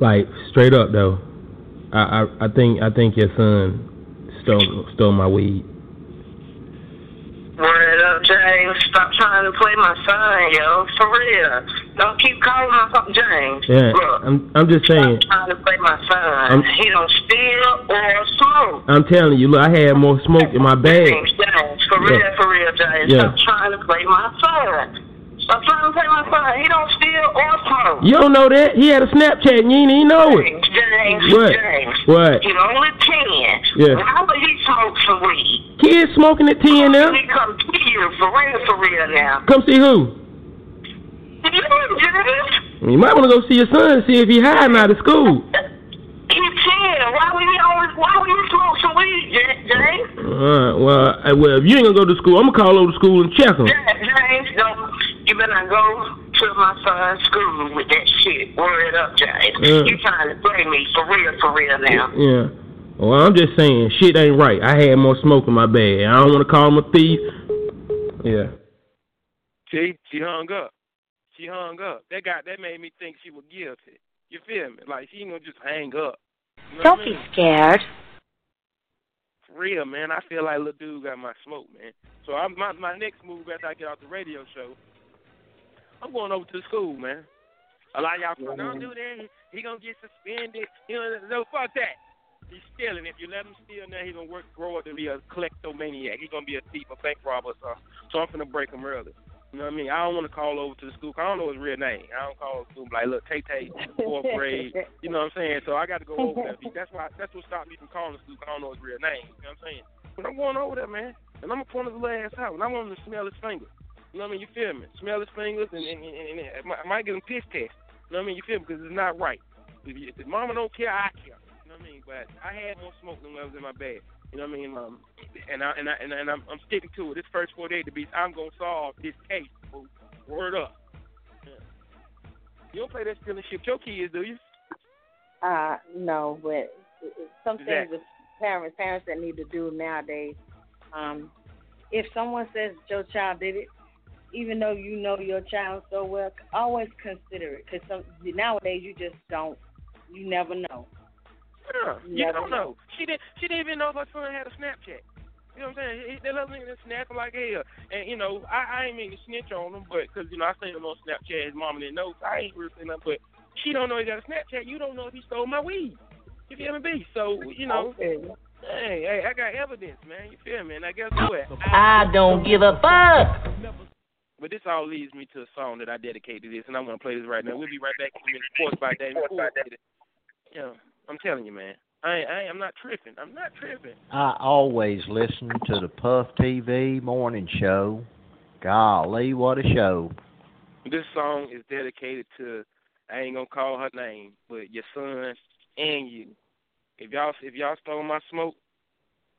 Speaker 24: Like straight up though, I I, I think I think your son stole stole my weed.
Speaker 18: Word up, James. Stop trying to play my son, yo. For real. Don't keep calling my son James.
Speaker 24: Yeah,
Speaker 18: Look,
Speaker 24: I'm I'm just saying.
Speaker 18: trying to play my son.
Speaker 24: I'm-
Speaker 18: he don't steal or smoke.
Speaker 24: I'm telling you, look, I had more smoke in my bag.
Speaker 18: James, James, for real, for real, James.
Speaker 24: Yeah.
Speaker 18: Stop trying to play my son. Stop trying to play my son. He don't steal or smoke.
Speaker 24: You don't know that? He had a Snapchat and you ain't even know it.
Speaker 18: James,
Speaker 24: What?
Speaker 18: James.
Speaker 24: What?
Speaker 18: He's only 10.
Speaker 24: Yeah.
Speaker 18: Would he smoke some weed?
Speaker 24: Kids smoking at 10 now.
Speaker 18: He come to you for real, for real now.
Speaker 24: Come see who?
Speaker 18: You,
Speaker 24: might want to go see your son and see if he hiding out of school. [laughs]
Speaker 18: He's 10. Why would he always, why would he smoke some weed, James?
Speaker 24: Alright, well, I, well, if you ain't gonna go to school, I'm gonna call over to school and check him.
Speaker 18: Ja- James, don't, you better go to my son's school with that shit. Word up, James.
Speaker 24: Yeah.
Speaker 18: You trying to play me for real, for real now.
Speaker 24: Yeah. Well, I'm just saying, shit ain't right. I had more smoke in my bag. I don't want to call him a thief. Yeah.
Speaker 5: See, she hung up. She hung up. That got that made me think she was guilty. You feel me? Like she ain't gonna just hang up. You know
Speaker 23: Don't
Speaker 5: what I
Speaker 23: be
Speaker 5: mean?
Speaker 23: scared.
Speaker 5: For real, man. I feel like little dude got my smoke, man. So I'm my my next move after I get off the radio show, I'm going over to the school, man. A lot of y'all say, don't do that. He, he gonna get suspended. You know, no, fuck that. He's stealing. If you let him steal now, he gonna work grow up to be a kleptomaniac. He gonna be a thief, a bank robber, or something. So I'm finna break him early. You know what I mean? I don't want to call over to the school. 'cause I don't know his real name. I don't call the school like, look, Tay Tay, fourth grade. [laughs] You know what I'm saying? So I got to go over there. That's why. That's what stopped me from calling the school. I don't know his real name. You know what I'm saying? But I'm going over there, man, and I'm gonna point his little ass out, and I want him to smell his fingers. You know what I mean? You feel me? Smell his fingers, and, and, and, and I might- I might get him piss test. You know what I mean? You feel me? Because it's not right. If, you, if mama don't care, I care. Know what I mean? But I had more smoke than what was in my bag. You know what I mean? Um, and I and I and, I, and I'm, I'm sticking to it. This first four 48 to be, I'm gonna solve this case. Word up. Yeah. You don't play that stealing shit with your kids, do you?
Speaker 6: Uh, no, but some things
Speaker 5: Exactly.
Speaker 6: parents parents that need to do nowadays. Um, if someone says your child did it, even though you know your child so well, always consider it because some nowadays you just don't. You never know.
Speaker 25: Yeah, you
Speaker 6: Never
Speaker 25: don't know. She didn't. She didn't even know if her son had a Snapchat. You know what I'm saying? He, that little nigga snapping like hell. And you know, I, I ain't mean to snitch on him, but because you know I seen him on Snapchat, his mama didn't know. So I ain't really saying nothing. But she don't know he got a Snapchat. You don't know if he stole my weed. You feel me? So you know. Hey, hey, I got evidence, man. You feel me? And I guess what?
Speaker 26: I don't give a fuck.
Speaker 25: But this all leads me to a song that I dedicate to this, and I'm gonna play this right now. We'll be right back in a minute. Sports by David Cool. Yeah, I'm telling you, man. I ain't, I ain't, I'm not tripping. I'm not tripping.
Speaker 26: I always listen to the Puff TV morning show. Golly, what a show.
Speaker 25: This song is dedicated to I ain't gonna call her name, but your son and you. If y'all if y'all stole my smoke,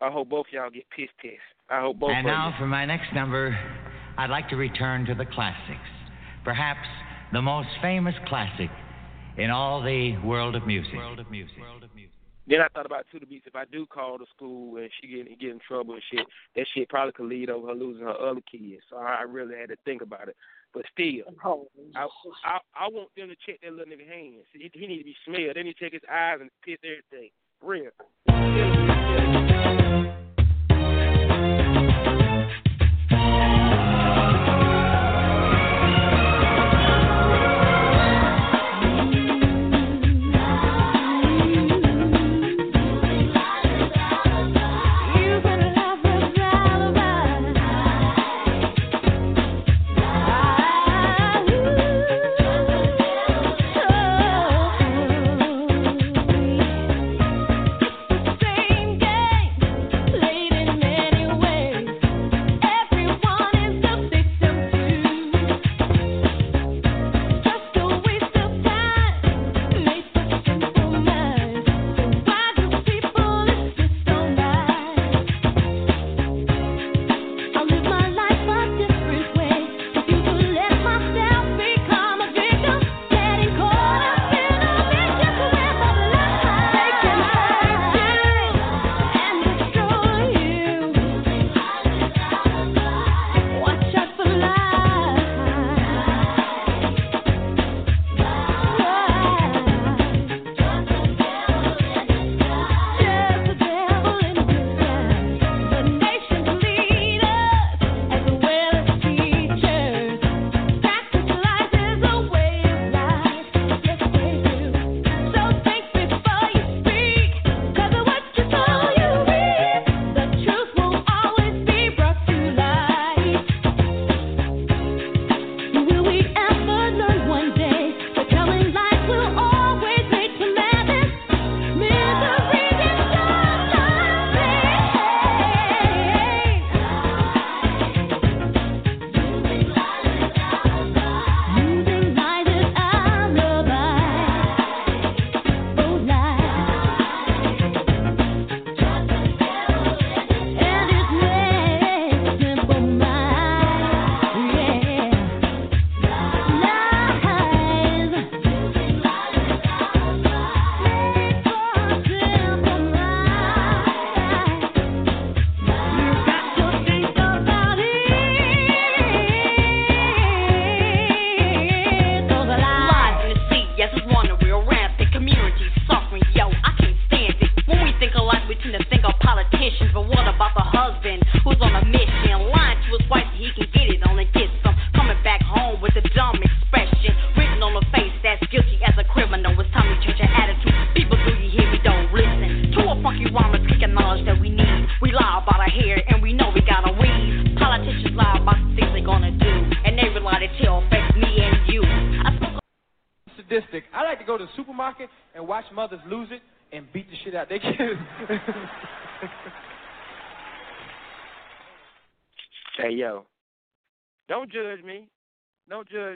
Speaker 25: I hope both y'all get pissed pissed. I hope both
Speaker 27: And now
Speaker 25: you.
Speaker 27: for my next number, I'd like to return to the classics. Perhaps the most famous classic in all the world of music. World of music.
Speaker 25: Then I thought about two to beats. If I do call the school and she get get in trouble and shit, that shit probably could lead over her losing her other kids. So I I really had to think about it. But still, I, I I want them to check that little nigga hands. He, he need to be smelled. They need to check his eyes and piss everything. Real.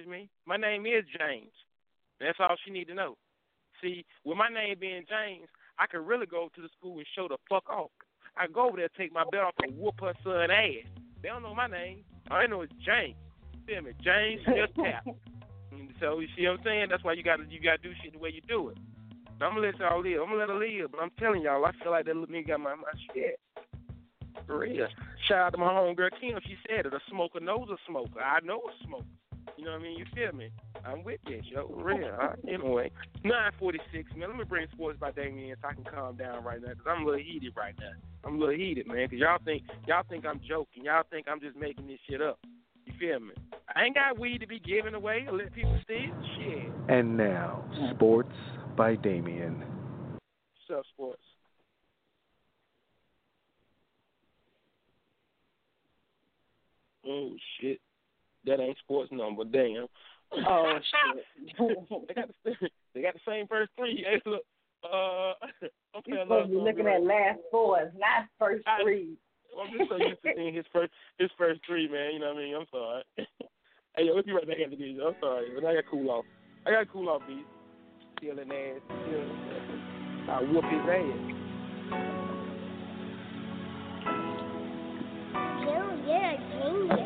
Speaker 5: Me.
Speaker 25: My name is James. That's all she need to know. See, with my name being James, I can really go to the school and show the fuck off. I go over there, take my belt off, and whoop her son ass. They don't know my name. All they know is James. Feel me? James just [laughs] tap. So you see what I'm saying? That's why you gotta you gotta do shit the way you do it. I'm gonna let y'all live. I'm gonna let her live, but I'm telling y'all, I feel like that little nigga got my my shit.
Speaker 5: For real. Shout out to my homegirl Kim. She said it. A smoker knows a smoker. I know a smoker. You know what I mean? You feel me? I'm with you, yo. Real. Right, anyway, 946, man. Let me bring sports by Damien so I can calm down right now because I'm a little heated right now. I'm a little heated, man, because y'all think y'all think I'm joking. Y'all think I'm just making this shit up. You feel me? I ain't got weed to be giving away or let people steal. Shit.
Speaker 7: And now, sports by Damien.
Speaker 5: What's up, sports? Oh shit, that ain't sports number. Damn.
Speaker 6: Oh [laughs] shit.
Speaker 5: they got the they got the same first three. Hey, look, uh, [laughs] I'm
Speaker 6: You're supposed to be looking
Speaker 5: right?
Speaker 6: at last fours, not first
Speaker 5: I-
Speaker 6: three.
Speaker 5: I'm just so used to seeing his first his first three, man. You know what I mean? I'm sorry. [laughs] hey, yo, we'll be right back after this. I'm sorry, but I got cool off. I got cool off, beat. Stealing ass. Stealing. I whoop his ass.
Speaker 28: Yeah.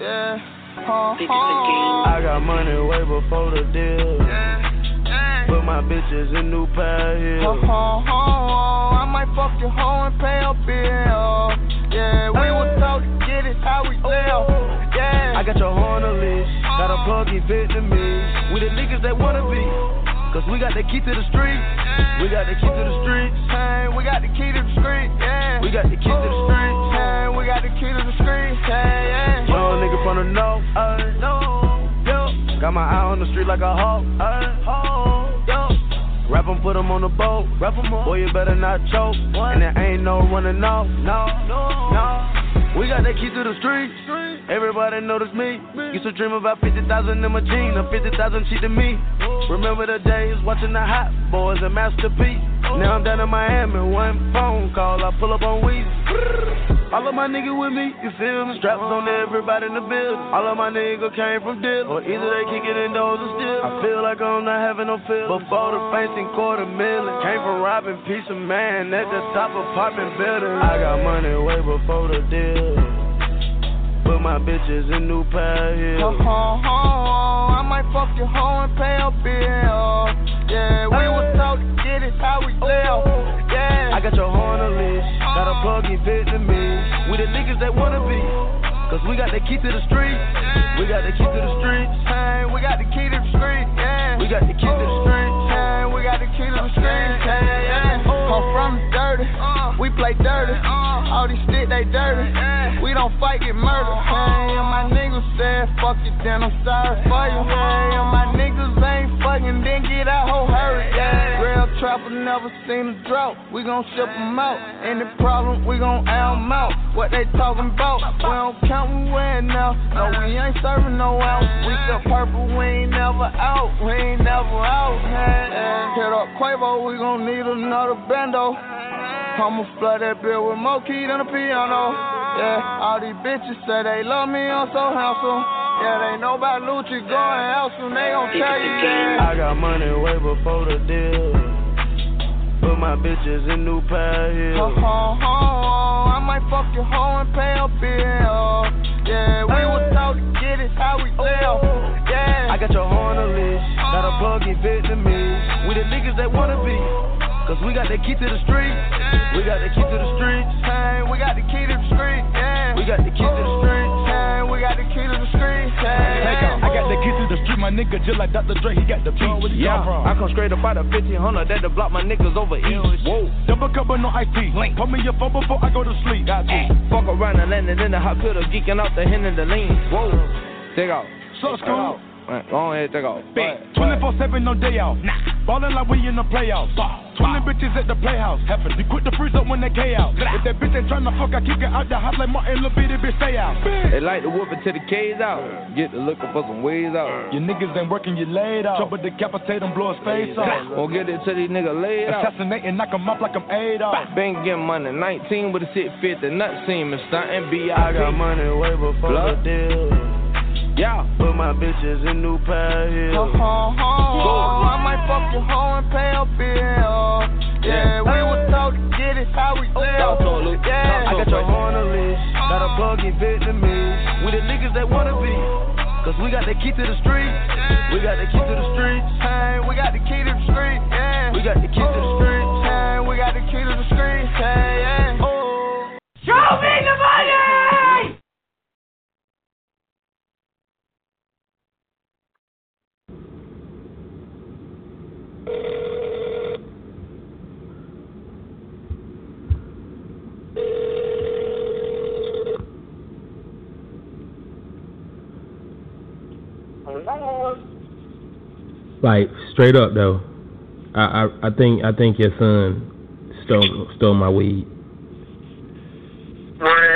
Speaker 28: I got money way before the deal. Put my bitches in new pair heels. I might fuck your hoe and pay a bill. Yeah, we was taught to get it how we oh. live. Yeah. I got your horn on list. Got a plug-in Vietnamese. We the niggas that wanna be. Cause we got the key to the street. We got the key to the street. Hey, we got the key to the street. Yeah. We got the key to the street. Got the key to the street. Hey, yeah. Young nigga from the north. Ay, no. Yo. Got my eye on the street like a hawk. Ay, ho. Yo. Rap 'em, put 'em on the boat. Rap 'em up. Boy, you better not choke. And there ain't no running off. No, no, no. We got that key to the street. Everybody notice me. Used to dream about 50,000 in my jeans. Now 50,000 cheap to me. Remember the days watching the Hot Boys and Master P. Now I'm down in Miami. One phone call, I pull up on Weezy. All of my niggas with me, you feel me? Straps on everybody in the building. All of my niggas came from deal. Or either they kicking in doors or still. I feel like I'm not having no feelings. Before the fancy quarter million. Came from robbing piece of man at the top apartment building. I got money way before the deal. Put my bitches in new pair heels. I might fuck your hoe and pay a bill. Yeah, we was taught to get it how we live. Yeah. I got your horn on list. Got a uh-huh. plug-in Vietnamese. We the niggas that wanna be. Cause we got the key to the street. We got the key to the streets. Hey, we got the key to the street. Yeah. We got the key to the street. Hey, we got the key to the street. Hey, yeah. I'm from the dirty. Uh. We play dirty. Uh. All these shit, they dirty. We don't fight, get murdered. Uh-huh. Hey, and my niggas said, fuck it, then I'm sorry for you. Uh-huh. Hey, and my niggas ain't fucking, then get out, whole hurry. Yeah. Real trapper never seen a drought. We gon' ship 'em out. Any problem, we gon' air 'em out. What they talking about? We don't count, we win now. No, we uh-huh. ain't serving no out. We still purple, we ain't never out. We ain't never out. Hey, hey. Hit up Quavo, we gon' need another bando. I'ma flood that bill with more key than a piano. Yeah, all these bitches say they love me, I'm so handsome. Yeah, they know about Lucci going out soon, they gon' tell you. Yeah. I got money way before the deal. Put my bitches in new pair heels. Uh-huh, uh-huh, I might fuck your hoe and pay a bill. Yeah, we was taught to get it how we oh. live. Yeah. I got your horn on list. Got a uh-huh. plug-in Vietnamese. We the niggas that wanna be. Cause we got the key to the street. We got the key to the street. Hey, we got the key to the street. Yeah. We got the key to the street. Hey, we got the key to the street. Hey,
Speaker 29: Take out. I got the key to the street, my nigga, just like Dr. Dre, he got the beat.
Speaker 28: Yeah,
Speaker 29: from?
Speaker 28: I come straight up out of 1500 that to block my niggas over east. Whoa.
Speaker 29: Double cup but no IP. Link. Put me your phone before I go to sleep. Got to.
Speaker 28: Fuck around and landed in the hot pillar, geeking out the hen and the lean. Whoa. Take out.
Speaker 29: So
Speaker 28: Take
Speaker 29: school.
Speaker 28: out. Right, Go ahead, take out.
Speaker 29: Big. 24 7, no day off. Nah. Ballin' like we in the playoffs. 20 bitches at the playhouse. Happen. You quit the freeze up when they K out. If that bitch ain't tryna fuck, I kick her out the house like Martin Lil Bitty, bitch, stay out.
Speaker 28: They like to whoop it till the K's out. Get to looking for some ways out.
Speaker 29: Your niggas ain't working, you laid off. Trouble decapitate him, blow his face off.
Speaker 28: Won't get it till these niggas laid out.
Speaker 29: Assassinate and knock him off like I'm Adolf.
Speaker 28: Been getting money, 19 with a fit, the nut seam and stunting B.I. I got money way before the deal. Yeah, put my bitches in new pair heels. Uh-huh, uh-huh.
Speaker 9: oh, I might fuck your hoe and pay a bill. Yeah, we was taught to get it how we oh, live. Yeah,
Speaker 28: I got your horn on list, got a uh-huh. plug-in Vietnamese. got the key to the street. We got the key to the street. Hey, we got the key to the street. Yeah. We got the key to the street. Hey, we got the key to the street. Hey, yeah. Oh.
Speaker 30: Show me the money!
Speaker 24: Like straight up though, I I, I think I think your son stole stole my weed.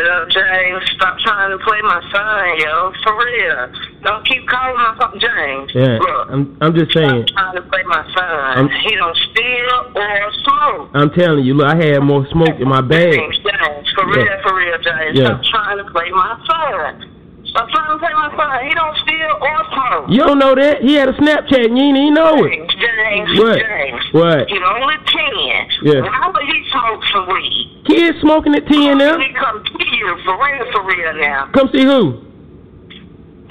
Speaker 18: Word up, James. Stop trying to play my son, yo. For real. Don't keep calling my fucking James.
Speaker 24: Yeah,
Speaker 18: Look,
Speaker 24: I'm I'm just saying.
Speaker 18: trying to play my son.
Speaker 24: I'm-
Speaker 18: he don't steal or smoke.
Speaker 24: I'm telling you, look, I had more smoke in my bag.
Speaker 18: James, James, for real, for real, James.
Speaker 24: Yeah.
Speaker 18: Stop trying to play my son. Stop trying to my son. He don't steal or smoke.
Speaker 24: You don't know that? He had a Snapchat and you ain't even know it.
Speaker 18: James,
Speaker 24: What?
Speaker 18: James.
Speaker 24: What?
Speaker 18: He's only 10.
Speaker 24: Yeah.
Speaker 18: Why would he smoke some weed?
Speaker 24: Kids smoking at 10 now.
Speaker 18: He come to you for real, for real now.
Speaker 24: Come see who?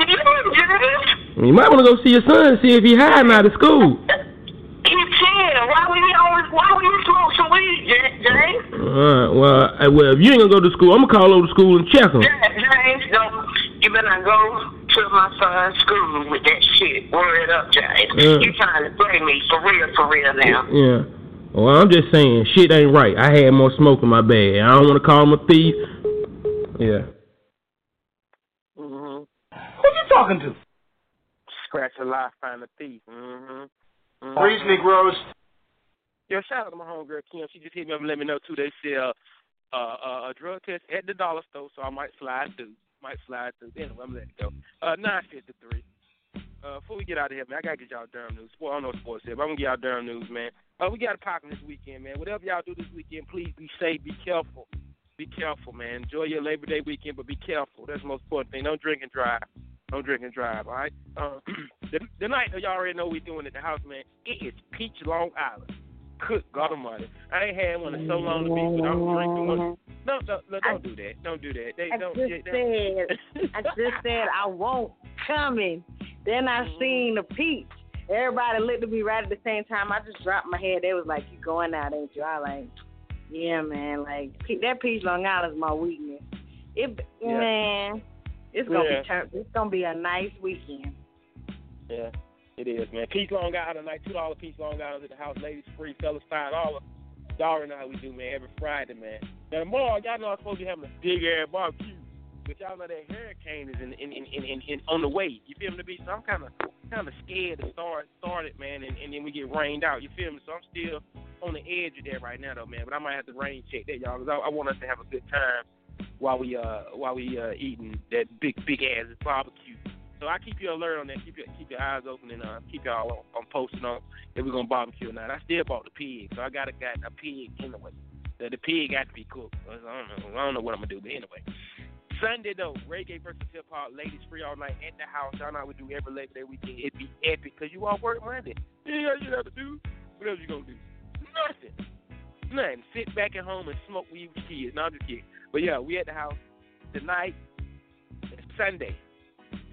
Speaker 18: You, James.
Speaker 24: Might want to go see your son and see if he hiding out of school. [laughs]
Speaker 18: He's 10. Why would he always, why would he smoke some weed, Ja- James?
Speaker 24: Alright, well, uh, well, if you ain't gonna go to school, I'm gonna call over to school and check him.
Speaker 18: James, don't, you better not go to my son's school with that shit. Word up, James.
Speaker 24: Yeah.
Speaker 18: You trying to play me for real, for real now.
Speaker 24: Yeah. Well, I'm just saying, shit ain't right. I had more smoke in my bag. I don't want to call him a thief. Yeah.
Speaker 5: Mm-hmm.
Speaker 22: Who you talking to?
Speaker 5: Scratch a lie, find a thief. Mm-hmm. mm-hmm.
Speaker 22: Freeze Negroes.
Speaker 5: Yo, shout out to my homegirl Kim. She just hit me up and let me know too. They sell uh, uh, a drug test at the dollar store, so I might slide through. Might slide through. Anyway, I'm letting it go. Uh, nine fifty three. Uh, before we get out of here, man, I gotta get y'all Durham news. Well, I don't know sports here, but I'm gonna get y'all Durham news, man. Uh, we got a popping this weekend, man. Whatever y'all do this weekend, please be safe, be careful, be careful, man. Enjoy your Labor Day weekend, but be careful. That's the most important thing. Don't drink and drive. Don't drink and drive, all right? Uh, [clears throat] the, the night y'all already know we're doing at the house, man. It is Peach Long Island. Good God Almighty, I ain't had one in so long to be, but I'm drinking one. No, no, no don't do that. Don't do that. They
Speaker 6: I
Speaker 5: don't.
Speaker 6: just
Speaker 5: they-
Speaker 6: said, I [laughs] just said I won't coming. Then I mm-hmm. seen the peach. Everybody looked at me right at the same time. I just dropped my head. They was like, "You going out, ain't you?" I like, yeah, man. Like that peach Long Island's my weakness. It,
Speaker 5: Yeah.
Speaker 6: man, it's gonna
Speaker 5: Yeah.
Speaker 6: be. It's gonna be a nice weekend.
Speaker 5: Yeah, it is, man. Peach Long Island, like two dollar Peach Long Island at the house, ladies free, fellas five dollar. Already know how we do, man. Every Friday, man. Now tomorrow, y'all know I'm supposed to be having a big ass barbecue, but y'all know that hurricane is in in in in, in, in on the way. You feel me? To be so I'm kind of kind of scared to start start it, man, and, and then we get rained out. You feel me? So I'm still on the edge of that right now, though, man. But I might have to rain check that, y'all, because I, I want us to have a good time while we uh while we uh eating that big big ass barbecue. So I keep you alert on that. Keep your keep your eyes open and uh, keep y'all on, on posting on if we're gonna barbecue or not. I still bought the pig, so I got a got a pig anyway. The, the pig got to be cooked. I don't know. I don't know what I'm gonna do, but anyway. Sunday though, reggae versus hip hop, ladies free all night at the house. Y'all know we do every Labor Day weekend. It'd be epic because you all work Monday. Yeah, You else to do. What else you gonna do? Nothing. Nothing. Sit back at home and smoke weed with kids. No, I'm just kidding. But yeah, we at the house tonight. It's Sunday.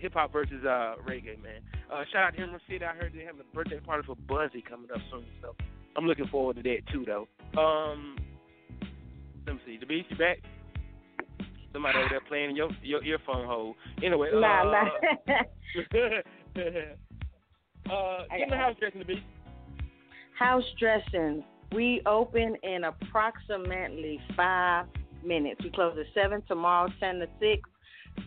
Speaker 5: Hip hop versus uh reggae, man. Uh, shout out to Emerald City. I heard they having a birthday party for Buzzy coming up soon, so I'm looking forward to that too, though. Um, let me see. The beast, you back? Somebody over there playing your your earphone hole. Anyway, uh,
Speaker 6: Nah, nah.
Speaker 5: uh, [laughs] [laughs] give me the house dressing the beast.
Speaker 6: House dressing. We open in approximately five minutes. We close at seven tomorrow, ten to six.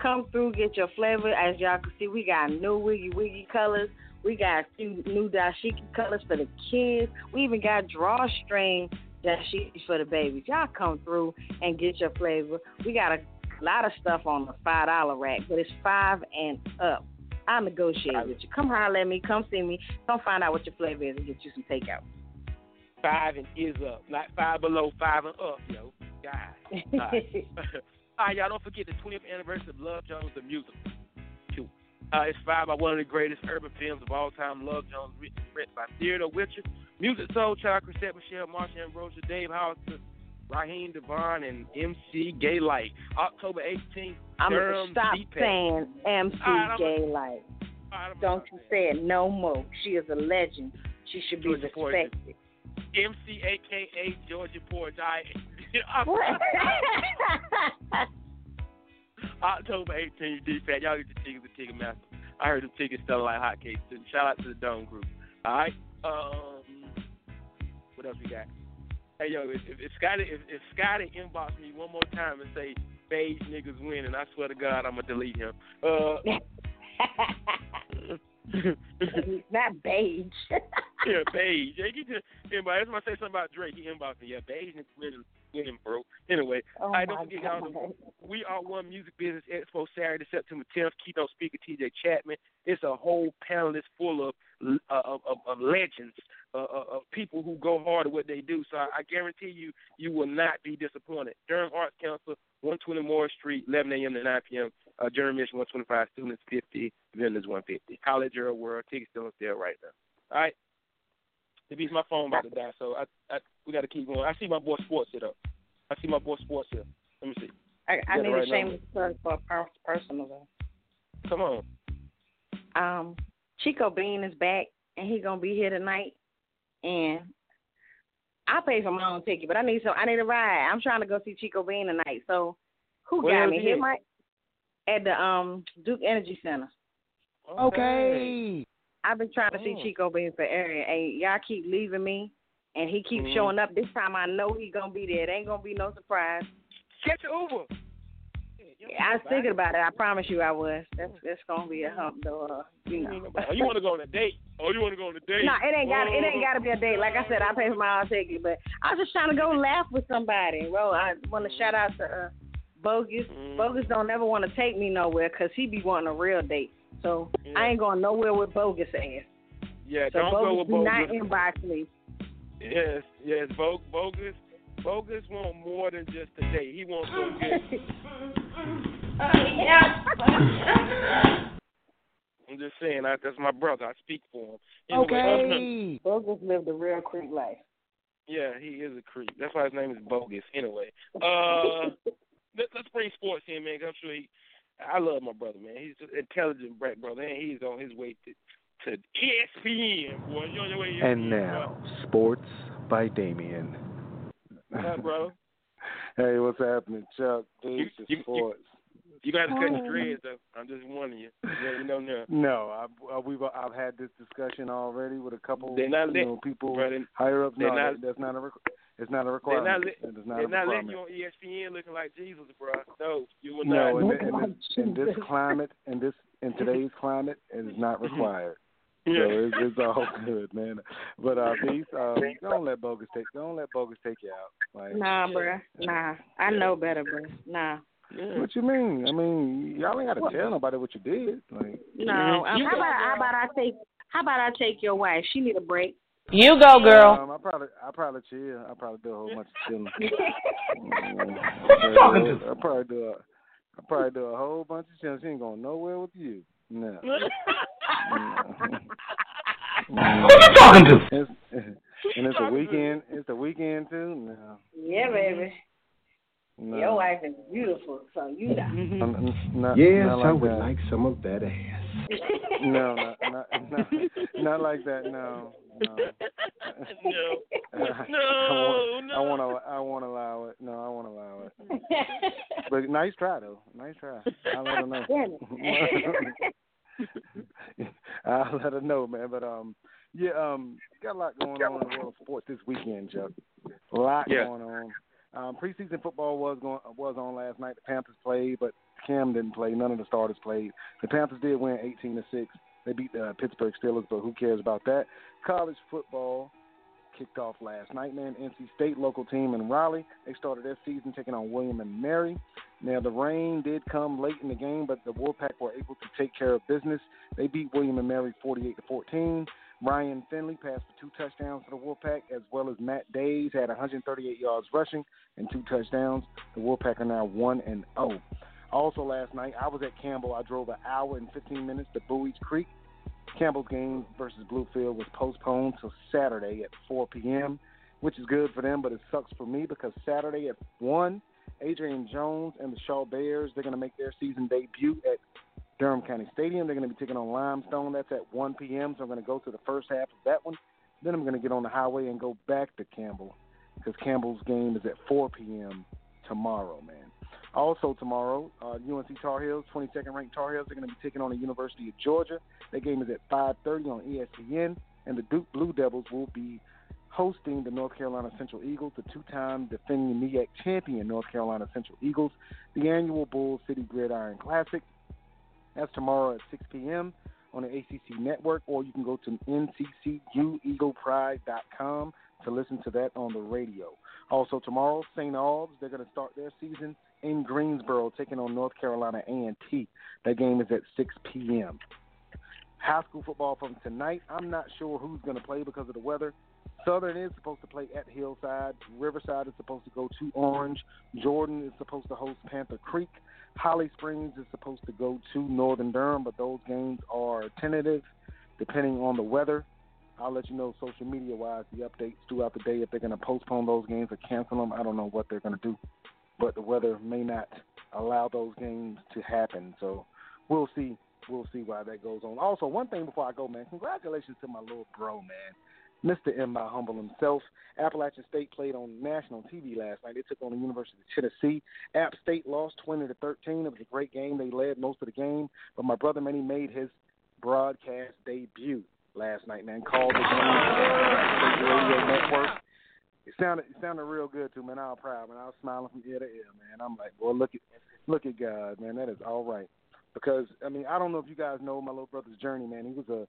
Speaker 6: Come through, get your flavor. As y'all can see, we got new wiggy wiggy colors. We got a few new dashiki colors for the kids. We even got drawstring dashiki for the babies. Y'all come through and get your flavor. We got a lot of stuff on the five dollar rack, but it's five and up. I negotiate with you. Come holler at me. Come see me. Come find out what your flavor is and get you some takeout.
Speaker 5: Five and is up, not five below, five and up, yo. God. [laughs] All right. All right, y'all don't forget the 20th anniversary of Love Jones the musical. Two. Uh, it's five by one of the greatest urban films of all time, Love Jones, written, written by Theodore Witcher. Musiq Soulchild, Chrisette Michele, Marsha Ambrosius, Dave Hollister, Raheem DeVaughn, and MC Gay Light. October 18th,
Speaker 6: I'm gonna stop
Speaker 5: DPAC.
Speaker 6: saying MC
Speaker 5: right,
Speaker 6: Gay Light. Don't you say it no more. She is a legend. She should be
Speaker 5: Georgia Porter.
Speaker 6: respected.
Speaker 5: MC, aka Georgia [laughs] October 18th, DPAC. Y'all get the tickets at Ticketmaster. I heard the tickets selling like hotcakes. too. Shout out to the Dome Group. All right. Um, what else we got? Hey yo, if, if, if Scotty if, if Scotty inbox me one more time and say beige niggas win, and I swear to God I'm gonna delete him. Uh, [laughs]
Speaker 6: Not beige. [laughs]
Speaker 5: yeah, beige. Yeah, he just anybody. That's when I say something about Drake. He inboxed me. Yeah, beige niggas winning, winning, bro. Anyway,
Speaker 6: Oh
Speaker 5: I don't forget y'all. We Are One Music Business Expo Saturday, September 10th. Keynote speaker T.J. Chapman. It's a whole panelist full of uh, of, of, of legends, uh, uh, of people who go hard at what they do. So I, I guarantee you, you will not be disappointed. Durham Arts Council, 120 Moore Street, 11 a.m. to 9 p.m. Uh, Durham Mission, 125 students, 50 vendors, 150. College Earl World tickets still on sale right now. All right. The beats my phone about to die, so I, I we got to keep going. I see my boy Sports here though. I see my boy Sports here. Let me see.
Speaker 6: I, I need
Speaker 5: right
Speaker 6: a shameless plug for a per- personal though.
Speaker 5: Come on.
Speaker 6: Um, Chico Bean is back, and he gonna be here tonight. And I pay for my own ticket, but I need some. I need a ride. I'm trying to go see Chico Bean tonight. So who
Speaker 5: Where
Speaker 6: got me?
Speaker 5: he
Speaker 6: Hit
Speaker 5: at?
Speaker 6: my at the um Duke Energy Center.
Speaker 26: Okay.
Speaker 6: I've been trying to see
Speaker 5: Oh.
Speaker 6: Chico Bean for area, and y'all keep leaving me, and he keeps
Speaker 5: Mhm.
Speaker 6: showing up. This time I know he gonna be there. It ain't gonna be no surprise.
Speaker 5: Catch an Uber.
Speaker 6: I was thinking about it. I promise you, I was. That's that's gonna be a hump, though. Uh, you know.
Speaker 5: Oh, you want to go on a date? Oh, you want to go on a date?
Speaker 6: No, it ain't got it ain't got to be a date. Like I said, I pay for my own ticket, but I was just trying to go laugh with somebody. Well, I want to shout out to uh, Bogus.
Speaker 5: Mm-hmm.
Speaker 6: Bogus don't ever want to take me nowhere 'cause he be wanting a real date. So I ain't going nowhere with Bogus ass.
Speaker 5: Yeah,
Speaker 6: So
Speaker 5: don't
Speaker 6: Bogus
Speaker 5: go with Bogus.
Speaker 6: do not inbox me.
Speaker 5: Yes, yes, Bo- bogus. Bogus want more than just a date. He wants to get. I'm just saying, I, that's my brother. I speak for him. Anyway,
Speaker 6: Bogus lived a real creep life.
Speaker 5: yeah, he is a creep. That's why his name is Bogus. Anyway, uh, [laughs] let, let's bring sports in, man. 'cause I'm sure he. I love my brother, man. He's an intelligent black brother, and he's on his way to to ESPN, boy. You on your way to
Speaker 31: And
Speaker 5: ESPN,
Speaker 31: now, sports by Damien.
Speaker 5: boy. Yeah, bro. [laughs]
Speaker 7: Hey, what's happening, Chuck?
Speaker 5: You-
Speaker 7: These
Speaker 5: you-
Speaker 7: sports.
Speaker 5: You got to cut your dreads, though. I'm just warning you. Yeah, you know now. [laughs]
Speaker 7: No, I've, uh, we've I've had this discussion already with a couple
Speaker 5: They're not
Speaker 7: you
Speaker 5: let-
Speaker 7: know, people
Speaker 5: bro, they-
Speaker 7: higher up.
Speaker 5: they're
Speaker 7: No,
Speaker 5: not-
Speaker 7: that, that's not a requ- it's not a
Speaker 5: They're
Speaker 7: requirement.
Speaker 5: not, let,
Speaker 7: It is not
Speaker 5: they're
Speaker 7: a
Speaker 5: not letting you on ESPN looking like Jesus, bro. No, you will
Speaker 7: No,
Speaker 5: not.
Speaker 7: in, in, this, in this climate, in this in today's climate, it is not [laughs] required.
Speaker 5: Yeah.
Speaker 7: So it's, it's all [laughs] good, man. But uh, these, um, don't let bogus take, don't let bogus take you out. Like,
Speaker 6: Nah, bruh. Nah. I know better, bruh. Nah.
Speaker 7: What you mean? I mean, y'all ain't got to tell nobody what you did. Like,
Speaker 6: No. Um, how about how about I take how about I take your wife? She need a break.
Speaker 23: You go, girl.
Speaker 7: Um, I probably, I probably chill. I probably do a whole bunch of chilling. [laughs]
Speaker 23: What you talking to?
Speaker 7: I probably do a, I probably do a whole bunch of chilling. She ain't going nowhere with you. No. [laughs]
Speaker 23: Who you talking to?
Speaker 7: It's, and it's a weekend. It's a weekend too. No.
Speaker 6: Yeah, baby.
Speaker 7: no.
Speaker 6: Your wife is beautiful, so you know.
Speaker 7: N- n- not-
Speaker 31: yes,
Speaker 7: not
Speaker 31: I
Speaker 7: like
Speaker 31: would
Speaker 7: that.
Speaker 31: like some of that ass.
Speaker 7: No, not, not, not, not like that. No, no. [laughs] [laughs]
Speaker 5: No,
Speaker 7: I want to. I want to allow it. No, I won't allow it. [laughs] But nice try though. Nice try. I'll let her know. [laughs] I'll let her know, man. But um, yeah, um, got a lot going on in the world of sports this weekend, Chuck. A lot
Speaker 5: Yeah.
Speaker 7: going on. Um, preseason football was going was on last night. The Panthers played, but Cam didn't play. None of the starters played. The Panthers did win 18 to six. They beat the Pittsburgh Steelers, but who cares about that? College football kicked off last night, man. NC State local team in Raleigh. They started their season taking on William and Mary. Now the rain did come late in the game, but the Wolfpack were able to take care of business. They beat William and Mary 48 to 14. Ryan Finley passed for two touchdowns for the Wolfpack, as well as Matt Dayes had 138 yards rushing and two touchdowns. The Wolfpack are now one and 0. Also last night, I was at Campbell. I drove an hour and 15 minutes to Buies Creek. Campbell's game versus Bluefield was postponed till Saturday at 4 p.m., which is good for them, but it sucks for me because Saturday at 1, Adrian Jones and the Shaw Bears, they're going to make their season debut at Durham County Stadium. They're going to be taking on Limestone. That's at 1 p.m. So I'm going to go to the first half of that one. Then I'm going to get on the highway and go back to Campbell because Campbell's game is at 4 p.m. tomorrow, man. Also tomorrow, uh, UNC Tar Heels, 22nd ranked Tar Heels, they're going to be taking on the University of Georgia. That game is at 5:30 on ESPN, and the Duke Blue Devils will be hosting the North Carolina Central Eagles, the two-time defending MEAC champion North Carolina Central Eagles, the annual Bull City Gridiron Classic. That's tomorrow at 6 p.m. on the ACC network, or you can go to nccueaglepride.com to listen to that on the radio. Also tomorrow, St. Aug's, they're going to start their season in Greensboro, taking on North Carolina A&T. That game is at 6 p.m. High school football from tonight. I'm not sure who's going to play because of the weather. Southern is supposed to play at Hillside. Riverside is supposed to go to Orange. Jordan is supposed to host Panther Creek. Holly Springs is supposed to go to Northern Durham, but those games are tentative depending on the weather. I'll let you know social media wise the updates throughout the day if they're going to postpone those games or cancel them. I don't know what they're going to do, but the weather may not allow those games to happen. So we'll see. We'll see why that goes on. Also, one thing before I go, man, congratulations to my little bro, man. Mr. M. by Humble himself. Appalachian State played on national TV last night. They took on the University of Tennessee. App State lost 20 to 13. It was a great game. They led most of the game, but my brother man, he made his broadcast debut last night. Man, called the game radio network. It sounded it sounded real good too, man. I was proud, man. I was smiling from ear to ear, man. I'm like, boy, look at look at God, man. That is all right. Because I mean, I don't know if you guys know my little brother's journey, man. He was a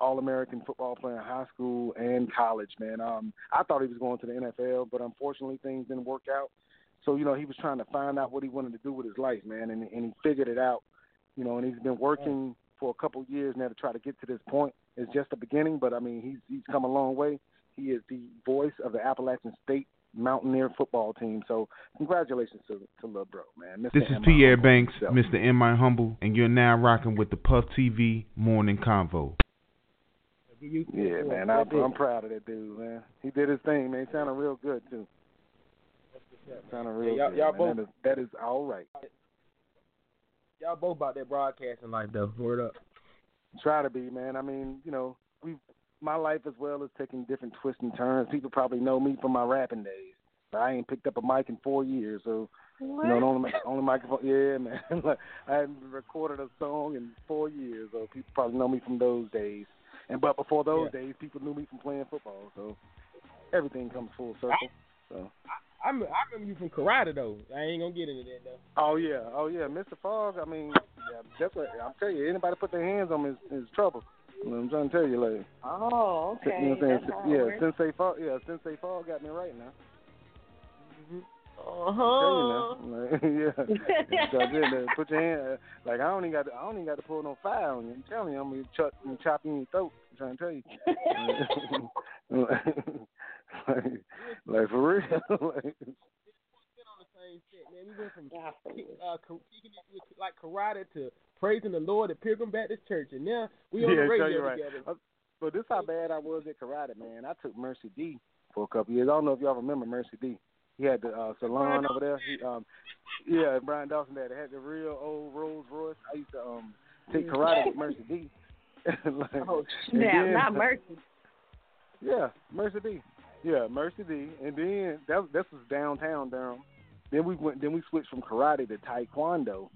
Speaker 7: all American football player in high school and college, man. Um, I thought he was going to the NFL, but unfortunately things didn't work out. So, you know, he was trying to find out what he wanted to do with his life, man, and and he figured it out. You know, and he's been working for a couple years now to try to get to this point. It's just the beginning, but I mean, he's he's come a long way. He is the voice of the Appalachian State Mountaineer football team. So, congratulations to to Lil Bro, man. Mr.
Speaker 32: This is
Speaker 7: M.
Speaker 32: Pierre Banks,
Speaker 7: himself.
Speaker 32: Mr. M. I Humble, and you're now rocking with the Puff TV Morning Convo.
Speaker 7: Yeah, man, I, I'm proud of that dude, man. He did his thing, man. He sounded real good too. Sounded real
Speaker 24: Yeah, y'all-
Speaker 7: good.
Speaker 24: y'all
Speaker 7: man.
Speaker 24: both-
Speaker 7: That is, that is all right.
Speaker 24: Y'all both about that broadcasting life though. Word up.
Speaker 7: Try to be, man. I mean, you know, we my life as well is taking different twists and turns. People probably know me from my rapping days. But I ain't picked up a mic in four years, so you know, the only only microphone. Yeah, man. [laughs] like, I haven't recorded a song in four years, so people probably know me from those days. And but before those days, people knew me from playing football. So everything comes full circle. So.
Speaker 24: I remember, I remember you from karate though. I ain't gonna get into that though.
Speaker 7: Oh yeah, oh yeah, Mr. Fogg. I mean, yeah, that's what I'm telling you. Anybody put their hands on him is, is trouble. You know what I'm trying to tell you, like.
Speaker 6: Oh, okay.
Speaker 7: You know what I'm saying? Yeah,
Speaker 6: works.
Speaker 7: Sensei Fogg. Yeah, Sensei Fogg got me right now.
Speaker 6: Uh-huh.
Speaker 7: I'm you now. Like, [laughs] yeah. So I did. [laughs] Put your hand. Like I don't even got. To, I don't even got to pull no fire on you. I'm telling you, I'm gonna chop, I'm you in your throat. I'm trying to tell you. [laughs] like, like for real. like,
Speaker 24: Same shit, man. We went from kick, uh, it like karate to praising the Lord at Pilgrim Baptist Church, and now we on
Speaker 7: yeah,
Speaker 24: the radio
Speaker 7: you right.
Speaker 24: together.
Speaker 7: Uh, But this how bad I was at karate, man. I took Mercy D for a couple years. I don't know if y'all remember Mercy D. He had the uh, salon over there. He, um, yeah, Brian Dawson dad had the real old Rolls Royce. I used to um take karate with Mercy D. [laughs] like,
Speaker 6: Oh,
Speaker 7: and
Speaker 6: snap,
Speaker 7: then-
Speaker 6: not Mercy.
Speaker 7: Yeah, Mercy D. Yeah, Mercy D. And then that this was downtown Durham. Then we went. Then we switched from karate to taekwondo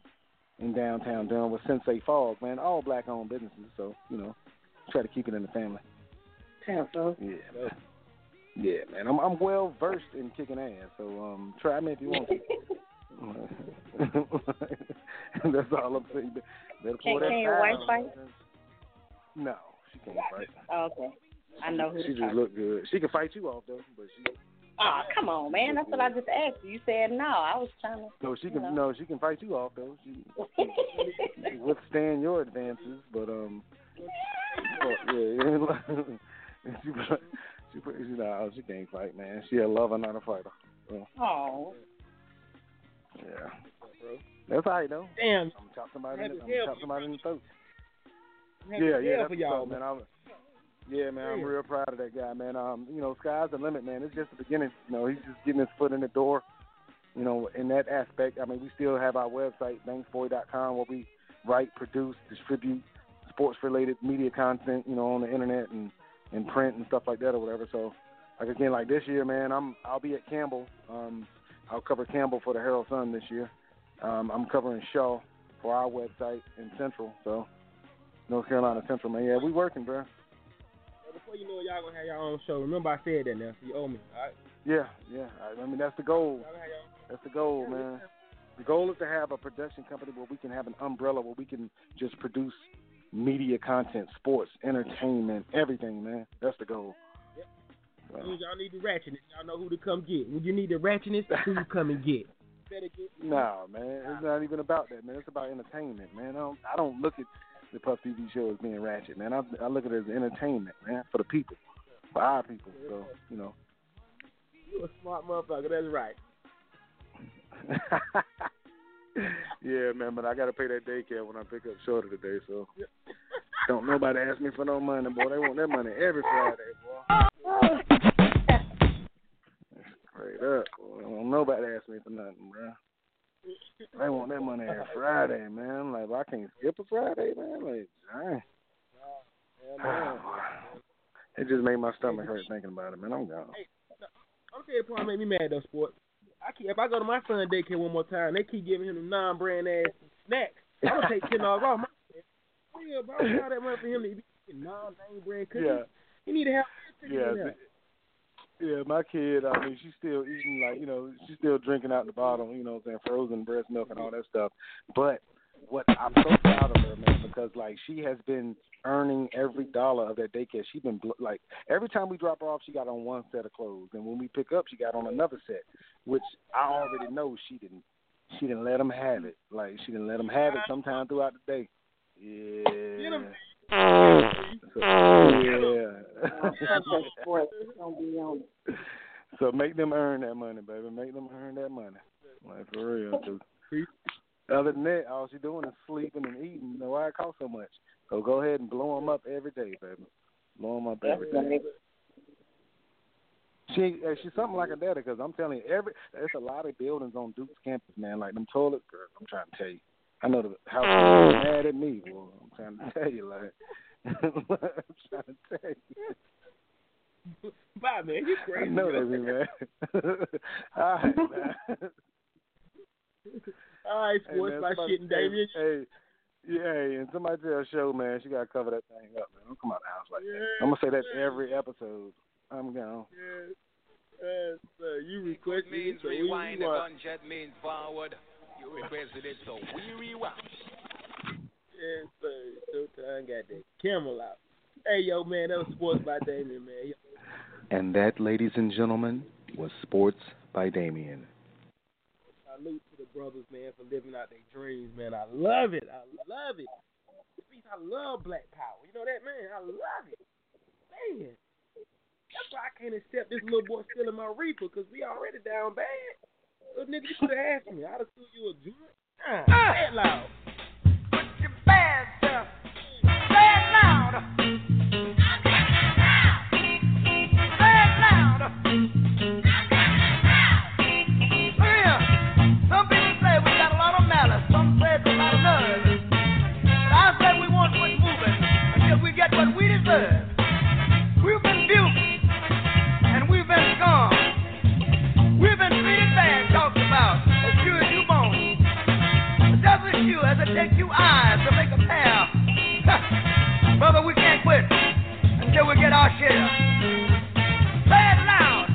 Speaker 7: in downtown Durham with Sensei Fogg. Man, all black-owned businesses. So you know, try to keep it in the family.
Speaker 6: Pencil.
Speaker 7: Yeah. Yeah, man. I'm I'm well versed in kicking ass. So um, try me if you want to. [laughs] That's all I'm saying. Better
Speaker 6: Can,
Speaker 7: that
Speaker 6: can your wife fight?
Speaker 7: No, she can't fight.
Speaker 6: Oh, okay. I know who
Speaker 7: She just look good. She can fight you off though, but she
Speaker 6: Oh, come on, man. That's what I just asked you. You said no. I was trying to.
Speaker 7: no, she
Speaker 6: you
Speaker 7: can
Speaker 6: know.
Speaker 7: no, she can fight you off though. She, she can [laughs] withstand your advances, but um, but, yeah, [laughs] she she she no, she can't fight, man. She a lover, not a fighter. So,
Speaker 6: Oh.
Speaker 7: yeah, that's all right though.
Speaker 24: Damn.
Speaker 7: I'm chop somebody. In
Speaker 24: Happy
Speaker 7: the, I'm
Speaker 24: hell
Speaker 7: chop somebody in the throat. Yeah, yeah, that's
Speaker 24: for y'all,
Speaker 7: up, man. Yeah, man, I'm real proud of that guy, man. Um, you know, sky's the limit, man. It's just the beginning. You know, he's just getting his foot in the door. You know, in that aspect, I mean, we still have our website, banksboy.com, where we write, produce, distribute sports related media content, you know, on the internet and and print and stuff like that or whatever. So, like again, like this year, man, I'm I'll be at Campbell. Um, I'll cover Campbell for the Herald Sun this year. Um, I'm covering Shaw for our website in Central. So, North Carolina Central, man. Yeah, we working, bro.
Speaker 33: Before you know it, y'all gonna have your own show. Remember I said that now, so you owe me. All right.
Speaker 7: Yeah, yeah. I, I mean, that's the goal. That's the goal, man. The goal is to have a production company where we can have an umbrella where we can just produce media content, sports, entertainment, everything, man. That's the goal.
Speaker 33: Yep. So. Y'all need the ratchetness. Y'all know who to come get. When you need the ratchetness, who you come and get. [laughs] Better get.
Speaker 7: No, man. It's not even about that, man. It's about entertainment, man. I don't, I don't look at the Puff TV show as being ratchet, man. I, I look at it as entertainment, man, for the people, for our people. So, you know.
Speaker 33: You a smart motherfucker. That's right. [laughs]
Speaker 7: yeah, man, but I gotta pay that daycare when I pick up Shorty today, so don't nobody ask me for no money, boy. They want that money every Friday, boy. Straight up, boy. Don't nobody ask me for nothing, bro. They want that money every [laughs] Friday, man. Like, I can't skip a Friday, man. Like, dang. [sighs] it just made my stomach hurt thinking about it, man. I'm gone.
Speaker 33: Hey, tell you, what make me mad though, sport. I keep, if I go to my son daycare one more time, they keep giving him the non-brand ass snacks. I'm gonna take ten dollars off. My yeah, bro, I that money for him to be non-name brand cookies.
Speaker 7: Yeah.
Speaker 33: He need to have.
Speaker 7: Yeah. Yeah, my kid, I mean, she's still eating like, you know, she's still drinking out the bottle, you know what I'm saying, frozen breast milk and all that stuff. But what I'm so proud of her, man, because like she has been earning every dollar of that daycare. She's been like every time we drop her off, she got on one set of clothes, and when we pick up, she got on another set, which I already know she didn't. She didn't let them have it. Like she didn't let them have it sometime throughout the day. Yeah. So, yeah. so make them earn that money, baby. Make them earn that money. Like for real. Other than that, all she doing is sleeping and eating. Know why it costs so much? So go ahead and blow them up every day, baby. Blow them up every day. She uh, she's something like a daddy because I'm telling you, every there's a lot of buildings on Duke's campus, man. Like them toilet girls. I'm trying to tell you. I know the house is mad at me. Well, I'm trying to tell you, like [laughs] I'm trying to tell you.
Speaker 33: Bye, man. You crazy.
Speaker 7: I know that, [laughs] [laughs] man. All right, man.
Speaker 33: All right, sports hey, man, by shitting Damien.
Speaker 7: Hey, yeah, hey, and somebody tell show, man, she gotta cover that thing up, man. Don't come out the house like yeah, that. I'm gonna say that yeah. every episode. I'm gone.
Speaker 33: Yeah. Yes, uh, you requested
Speaker 34: means
Speaker 33: it, so
Speaker 34: rewind,
Speaker 33: we,
Speaker 34: the gunshot means forward. You requested it, so we rewound.
Speaker 33: Yes, sir. Showtime got that camel out. Hey, yo, man, that was Sports by Damien, man.
Speaker 35: And that, ladies and gentlemen, was Sports by Damien.
Speaker 33: Salute to the brothers, man, for living out their dreams, man. I love it. I love it. I love Black Power. You know that, man? I love it. Man. That's why I can't accept this little boy stealing my reaper, because we already down bad. Little nigga, you could have asked me. I'd have threw you a joint. Ah, say it loud.
Speaker 30: Put your bad stuff. Say it loud. Say it loud. Some people say we got a lot of malice. Some say it's a lot of nerve. But I say we won't quit moving until we get what we deserve. We've been duped and we've been scum. As sure as you eyes to make a [laughs] pair. Brother, we can't quit until we get our share. Say it loud.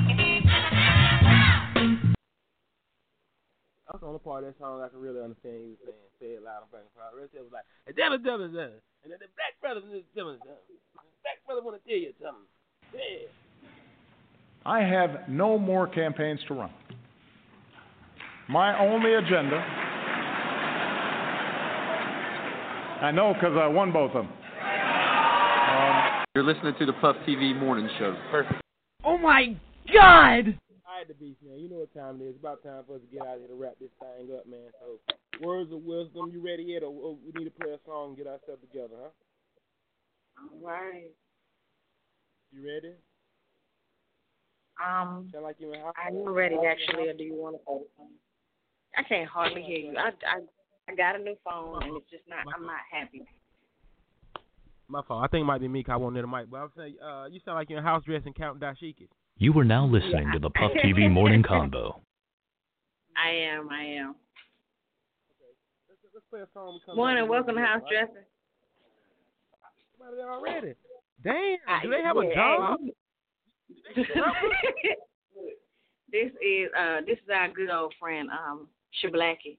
Speaker 33: That's the only part of that song I can really understand you saying. Say it loud. I'm fucking proud. The rest of it was like, hey, damn it, damn it, damn it. And then the black brothers, damn it, damn it. Black brother want to tell you something. Yeah.
Speaker 36: I have no more campaigns to run. My only agenda, I know because I won both of them. Um,
Speaker 4: You're listening to the Puff TV morning show. Perfect.
Speaker 30: Oh my God!
Speaker 33: All right, the beast, man. You know what time it is. It's about time for us to get out of here to wrap this thing up, man. So, words of wisdom, you ready yet? Or, or we need to play a song and get ourselves together, huh?
Speaker 6: All right.
Speaker 33: You ready?
Speaker 6: Um,
Speaker 33: Sound like you in
Speaker 6: I'm ready actually. Or do you want to play? I can't hardly hear you. I, I, I got a new phone and it's just not. I'm not happy.
Speaker 24: My fault. I think it might be me 'cause I wasn't near the mic. But I was saying, uh, you sound like you're in house dress and counting dashikis.
Speaker 37: You are now listening to the Puff TV Morning Convo. [laughs]
Speaker 6: I am. I am.
Speaker 24: Let's play a song.
Speaker 6: Morning. Welcome to House
Speaker 24: Right?
Speaker 6: Dressing.
Speaker 24: Somebody there already. Damn.
Speaker 6: I-
Speaker 24: Do they have a
Speaker 6: yeah,
Speaker 24: job? [laughs] [laughs]
Speaker 6: this is uh this is our good old friend um Shablacky.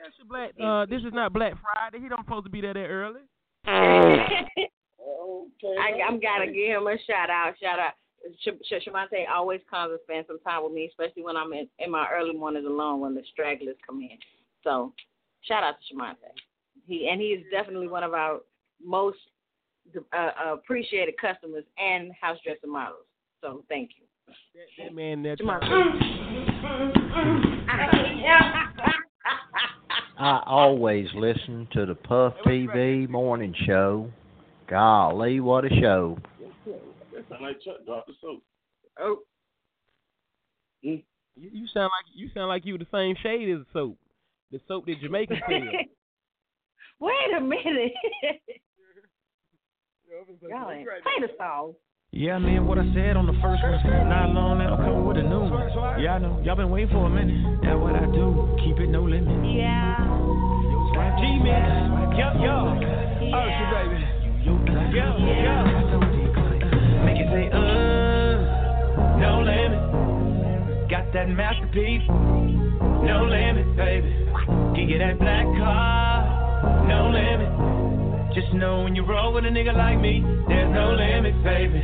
Speaker 24: Yeah, she black. Uh, this is not Black Friday. He don't supposed to be there that early.
Speaker 6: I, I'm gotta give him a shout out. Shout out. Sh- Sh- Shamante always comes and spends some time with me, especially when I'm in, in my early mornings alone when the stragglers come in. So, shout out to Shamante. He and he is definitely one of our most uh, uh, appreciated customers and house dressing models. So, thank you.
Speaker 24: That, that man there. [laughs]
Speaker 26: I always listen to the Puff TV morning show. Golly, what a show.
Speaker 38: That sound like Chuck dropped the soap.
Speaker 6: Oh. Hmm?
Speaker 24: You, you sound like you sound like you the same shade as soap. The soap that Jamaicans [laughs] sell.
Speaker 6: Wait a minute. [laughs] Y'all ain't play the song.
Speaker 11: Yeah, man, what I said on the first one. Not long now, come with a new one. Yeah, I know. Y'all been waiting for a minute. That's what I do. Keep it no limit.
Speaker 6: Yeah.
Speaker 11: G-Man. Yo, yo. Usher, baby. Yo, yo. Make it say, uh, no limit. Got that masterpiece. No limit, baby. Can get that black car. No limit. Just know when you roll with a nigga like me, there's no limit, baby.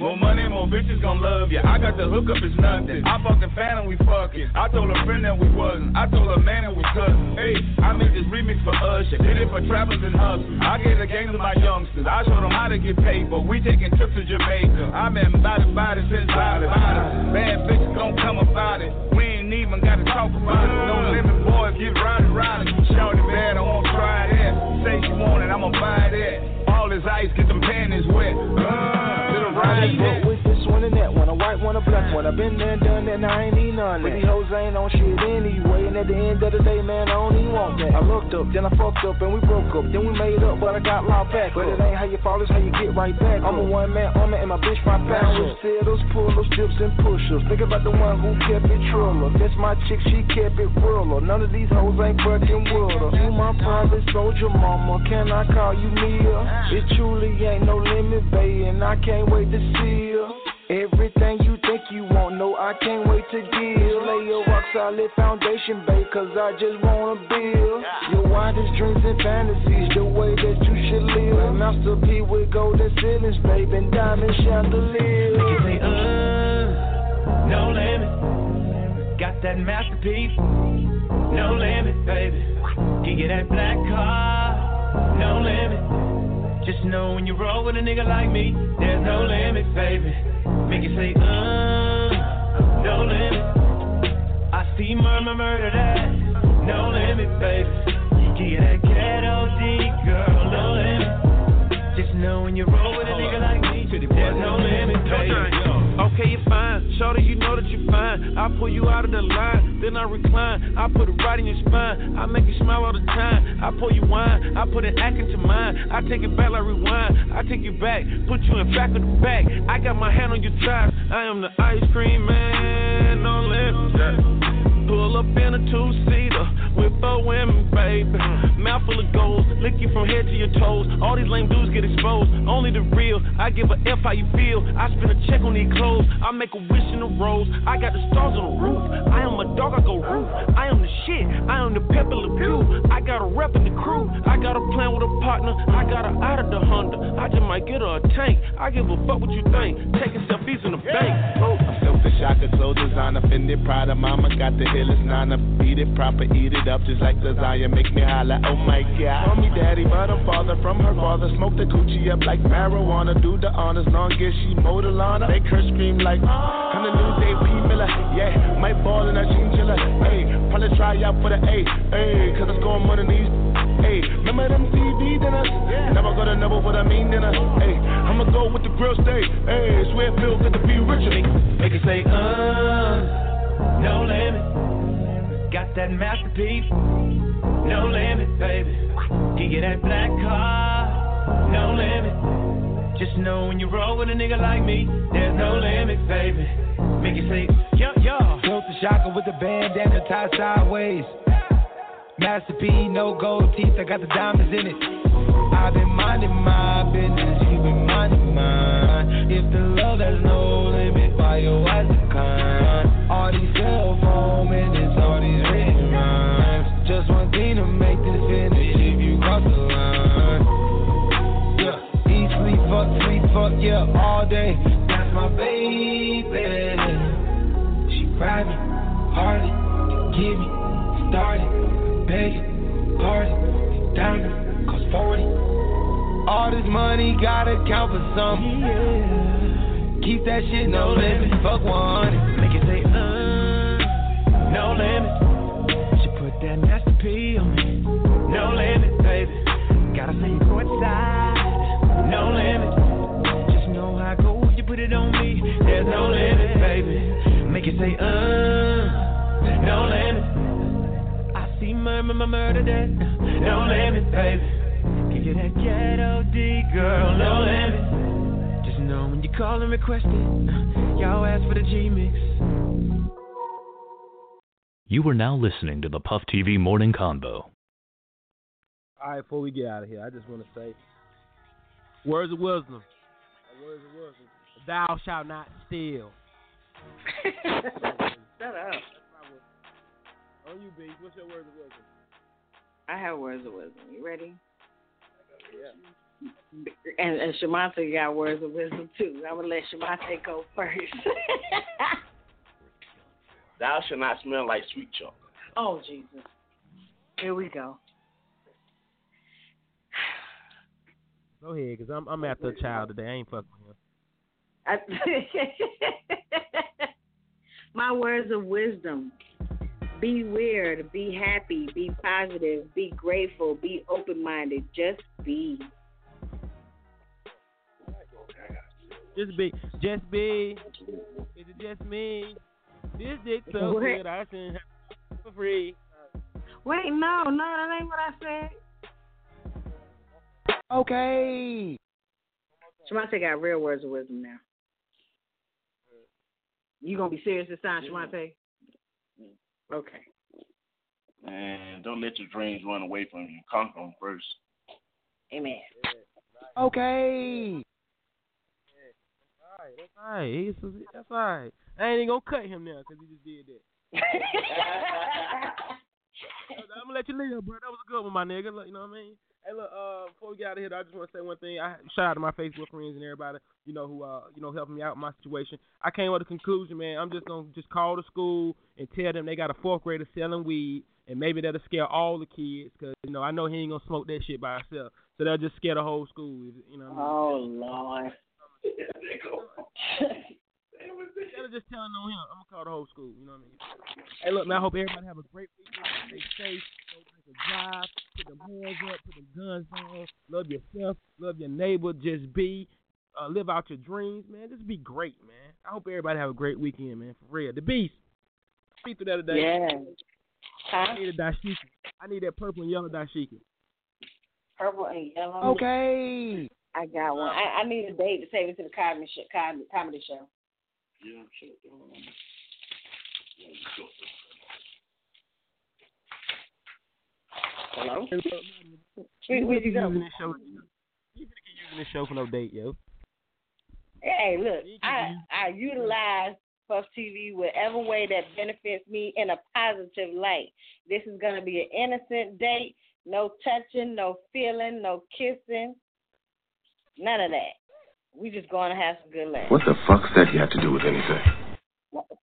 Speaker 29: More money, more bitches gon' love ya. I got the hookup, it's nothing. I fucked the fan and we fucking. I told a friend that we wasn't. I told a man that we couldn't. Hey, I made this remix for Usher. Did it for travelers and hustlers. I gave the game to my youngsters. I showed them how to get paid, but we taking trips to Jamaica. I been body body since body body. Bad bitches gon' come about it. We ain't even gotta talk about it. No limit, boys, get rowdy rowdy. Shorty bad, I that. Say she want it, I'ma buy that. All this ice, get them panties wet. Uh, little
Speaker 39: I one and that one, a white one, a black one. i been there, done that, and I ain't need none. But these hoes ain't on shit anyway. And at the end of the day, man, I don't even want that. I looked up, then I fucked up, and we broke up. Then we made up, but I got locked back. But it ain't how you fall, it's how you get right back. I'm a one man army, and my bitch my passion. Settles, pull-ups, dips, and push-ups. Think about the one who kept it triller. That's my chick, she kept it realer. None of these hoes ain't fucking with her. You my private soldier, mama. Can I call you Mia? It truly ain't no limit, babe, and I can't wait to see her. Everything you think you want, no, I can't wait to give. Lay your rock solid foundation, babe, cause I just wanna build your wildest dreams and fantasies, the way that you should live. Masterpiece with golden ceilings, babe, and diamond chandeliers.
Speaker 11: Make it say, uh, no limit. Got that masterpiece. No limit, baby. Can get that black car. No limit. Just know when you roll with a nigga like me, there's no limit, baby. Make it say, uh, no limit. I see murmur, murder that. No limit, baby. Get that ghetto D, girl. No limit. Just know when you roll with a nigga like me, there's no limit, baby. Shorty, you know that you're fine. I pull you out of the line, then I recline. I put it right in your spine. I make you smile all the time. I pour you wine. I put an act into mine. I take it back like rewind. I take you back, put you in back of the back. I got my hand on your thighs. I am the ice cream man. No limit. Pull up in a two-seater with four women, baby. Mouth full of gold, lick you from head to your toes. All these lame dudes get exposed. Only the real. I give a F how you feel. I spend a check on these clothes. I make a wish in the rose. I got the stars on the roof. I am a dog, I go roof. I am the shit. I am the Pepé Le Pew. I got a rep in the crew. I got a plan with a partner. I got her out of the Honda. I just might get her a tank. I give a fuck what you think. Taking selfies in the bank. Ooh.
Speaker 34: Filthy shocker, so designer, offended, Prada, mama got the illest nana. Beat it proper, eat it up just like desire. Make me holla, oh my god. Call me daddy, but I'm father from her father. Smoke the coochie up like marijuana. Do the honors, long as she mow the lawn. Make her scream like, I'm the new Dave P. Miller. Yeah, might ball in a chinchilla. Hey, probably try out for the A. Hey, cause I'm going than these. Hey, remember them TV dinners? Never go to never what I mean dinner. Hey, I'ma go with the grill steak. Hey, swear Phil got to be richer.
Speaker 11: Make it say, uh, no limit. Got that masterpiece, no limit, baby. Can get that black car, no limit. Just know when you roll with a nigga like me, there's no limit, baby. Make it say, yo, yo.
Speaker 40: Built the shocker with the bandana tied sideways. Master P, no gold teeth, I got the diamonds in it. I've been minding my business, you been minding mine. If the love has no limit, why your eyes are kind? All these cell phone minutes, all these written rhymes. Just one thing to make this finish if you cross the line. Yeah, eat, sleep, fuck, sleep, fuck, yeah, all day. That's my baby. She grab me, hardly, give me, started, begging, pardon, diamond, cost 40. All this money gotta count for something. Yeah. Keep that shit no limit, fuck 100.
Speaker 11: Make it say, uh, no limit. She put that master P on me. No limit, baby. Gotta say you courtside. No limit. Just know how I go when you put it on me. There's no limit, baby. Make it say, uh, no limit. I see murmur, my murder that. No limit, baby. Give you that ghetto D, girl. No limit. Just know when you call and request it, y'all ask for the G mix.
Speaker 2: You are now listening to the Puff TV Morning Convo.
Speaker 5: All right, before we get out of here, I just want to say words of wisdom. Words of wisdom. Thou shalt not steal. [laughs]
Speaker 6: Shut up.
Speaker 5: On you, B. What's your words of wisdom?
Speaker 6: I have words of wisdom. You ready?
Speaker 5: Yeah.
Speaker 6: And, and Shamante got words of wisdom too. I'm gonna let Shamante go first. [laughs]
Speaker 38: Thou shalt not smell like sweet chocolate.
Speaker 6: oh Jesus. Here we go. [sighs]
Speaker 5: Go ahead, cause I'm I'm after a child today. I ain't fucking with him.
Speaker 6: I- [laughs] My words of wisdom. Be weird, be happy, be positive, be grateful, be open minded. Just be.
Speaker 5: Just be, just be. Is it just me? This dick so
Speaker 6: What?
Speaker 5: good, I shouldn't have it for free.
Speaker 6: Wait, no, no, that ain't what I said.
Speaker 7: Okay.
Speaker 6: Shamante got real words of wisdom now. You gonna be serious this time, Shamante? Okay.
Speaker 38: And don't let your dreams run away from you. Conquer them first.
Speaker 6: Amen.
Speaker 7: Okay.
Speaker 5: Alright, that's alright. He's, that's alright. I ain't even gonna cut him now because he just did that. [laughs] I'm gonna let you leave, bro. That was a good one, my nigga. Look, you know what I mean? Hey, look. Uh, before we get out of here, I just want to say one thing. I shout out to my Facebook friends and everybody, you know, who uh, you know, helping me out in my situation. I came with a conclusion, man. I'm just gonna just call the school and tell them they got a fourth grader selling weed, and maybe that'll scare all the kids, cause you know I know he ain't gonna smoke that shit by himself. So they'll just scare the whole school. You know. What I mean?
Speaker 6: Oh Lord. [laughs]
Speaker 5: Instead of just telling on him, I'm gonna call the whole school. You know what I mean? Hey, look, man. I hope everybody have a great weekend. Stay safe. Don't take a drive. Put them hands up. Put them guns down. Love yourself. Love your neighbor. Just be. Uh, live out your dreams, man. Just be great, man. I hope everybody have a great weekend, man. For real. The beast. Speak to that today.
Speaker 6: Yeah. Huh?
Speaker 5: I need a dashiki. I need that purple and yellow dashiki.
Speaker 6: Purple and yellow.
Speaker 7: Okay.
Speaker 6: I got one. I, I need a date to save it to the comedy show. Comedy, comedy show.
Speaker 38: Yeah, sure.
Speaker 6: Hello.
Speaker 5: You
Speaker 6: Where you go?
Speaker 5: Using this show, you using this show for no date, yo.
Speaker 6: Hey, look, I I utilize Puff TV whatever way that benefits me in a positive light. This is gonna be an innocent date. No touching, no feeling, no kissing, none of that. We just gonna have some good laughs.
Speaker 41: What the fuck's that you have to do with anything?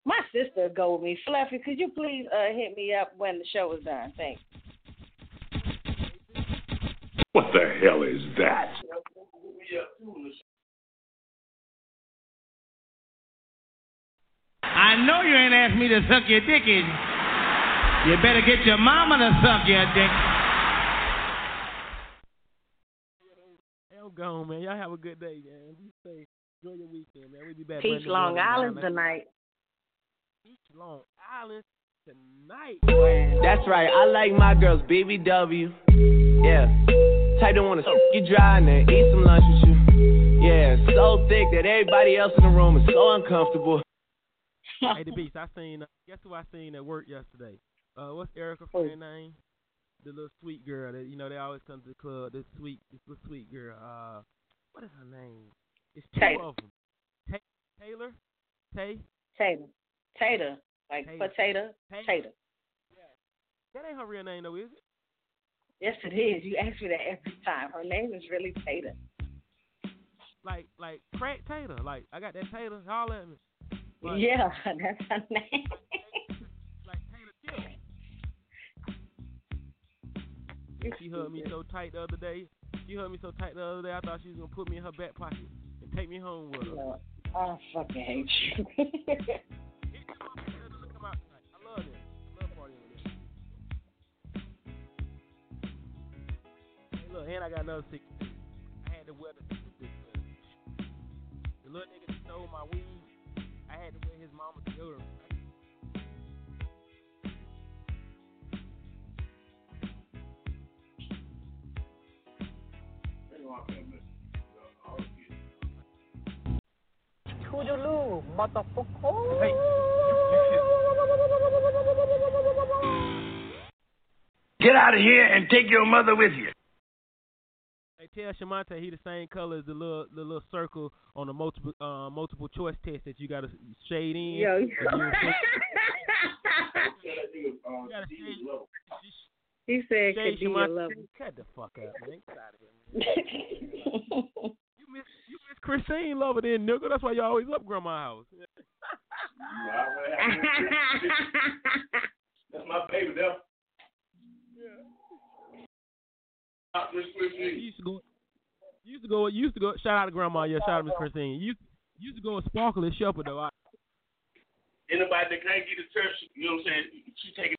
Speaker 6: My sister go with me. Fluffy, could you please uh, hit me up when the show is done? Thanks.
Speaker 41: What the hell is that?
Speaker 40: I know you ain't asked me to suck your dick, is you? You better get your mama to suck your dick.
Speaker 5: Hey, I'm gone, man. Y'all have a good day, man. Be safe. Enjoy your weekend, man. We'll be back.
Speaker 6: Peace, Long
Speaker 5: morning,
Speaker 6: Island
Speaker 5: man.
Speaker 6: tonight.
Speaker 5: Peach Long Island. tonight.
Speaker 9: That's right, I like my girls BBW. Yeah. Type don't wanna you dry and then eat some lunch with you. Yeah, so thick that everybody else in the room is so uncomfortable.
Speaker 5: hey, the beast. I seen. Uh, guess who I seen at work yesterday? Uh, what's Erica friend name? The little sweet girl that you know they always come to the club. This sweet, this little sweet girl. Uh, what is her name? It's two
Speaker 6: Taylor.
Speaker 5: of them. Ta- Taylor. Tay.
Speaker 6: Tater. Tater. Like
Speaker 5: Tater.
Speaker 6: potato. Tater.
Speaker 5: That ain't her real name though, is it?
Speaker 6: Yes, it is. You ask me that every time. Her name is really Tater.
Speaker 5: Like like crack Tater. Like I got that Tater. Holler at me. Like,
Speaker 6: yeah, [laughs] that's her name.
Speaker 5: She [laughs] hugged me so tight the other day. She hugged me so tight the other day. I thought she was gonna put me in her back pocket and take me home with her.
Speaker 6: No, I fucking hate you. [laughs]
Speaker 5: Come out tonight. I love them. I love partying with them. Hey, look, and I got another too. I had to wear the secret because the little nigga stole my weed. I had to wear his mama's deodorant.
Speaker 42: Toodaloo, motherfucker. Hey,
Speaker 30: Get out of here and take your mother with you.
Speaker 5: Hey, tell Shamante he the same color as the little the little circle on the multiple uh, multiple choice test that you got to shade in.
Speaker 6: Yo, yo. [laughs]
Speaker 5: you gotta shade,
Speaker 6: he said
Speaker 5: shade
Speaker 6: Kadia
Speaker 5: Shamante.
Speaker 6: love
Speaker 5: Cut the fuck up, man. Get out of here, man. [laughs] you miss you miss Christine Lover then, nigga. That's why you always up grandma's house. [laughs]
Speaker 38: That's my baby, though. Not Miss
Speaker 5: You used to go. You used to go. You used to go. Shout out to grandma. Yeah, shout out to Miss Christine. You used, you used to go and sparkle at Shepherd though. I,
Speaker 38: Anybody that can't get a church, you know what I'm saying? She take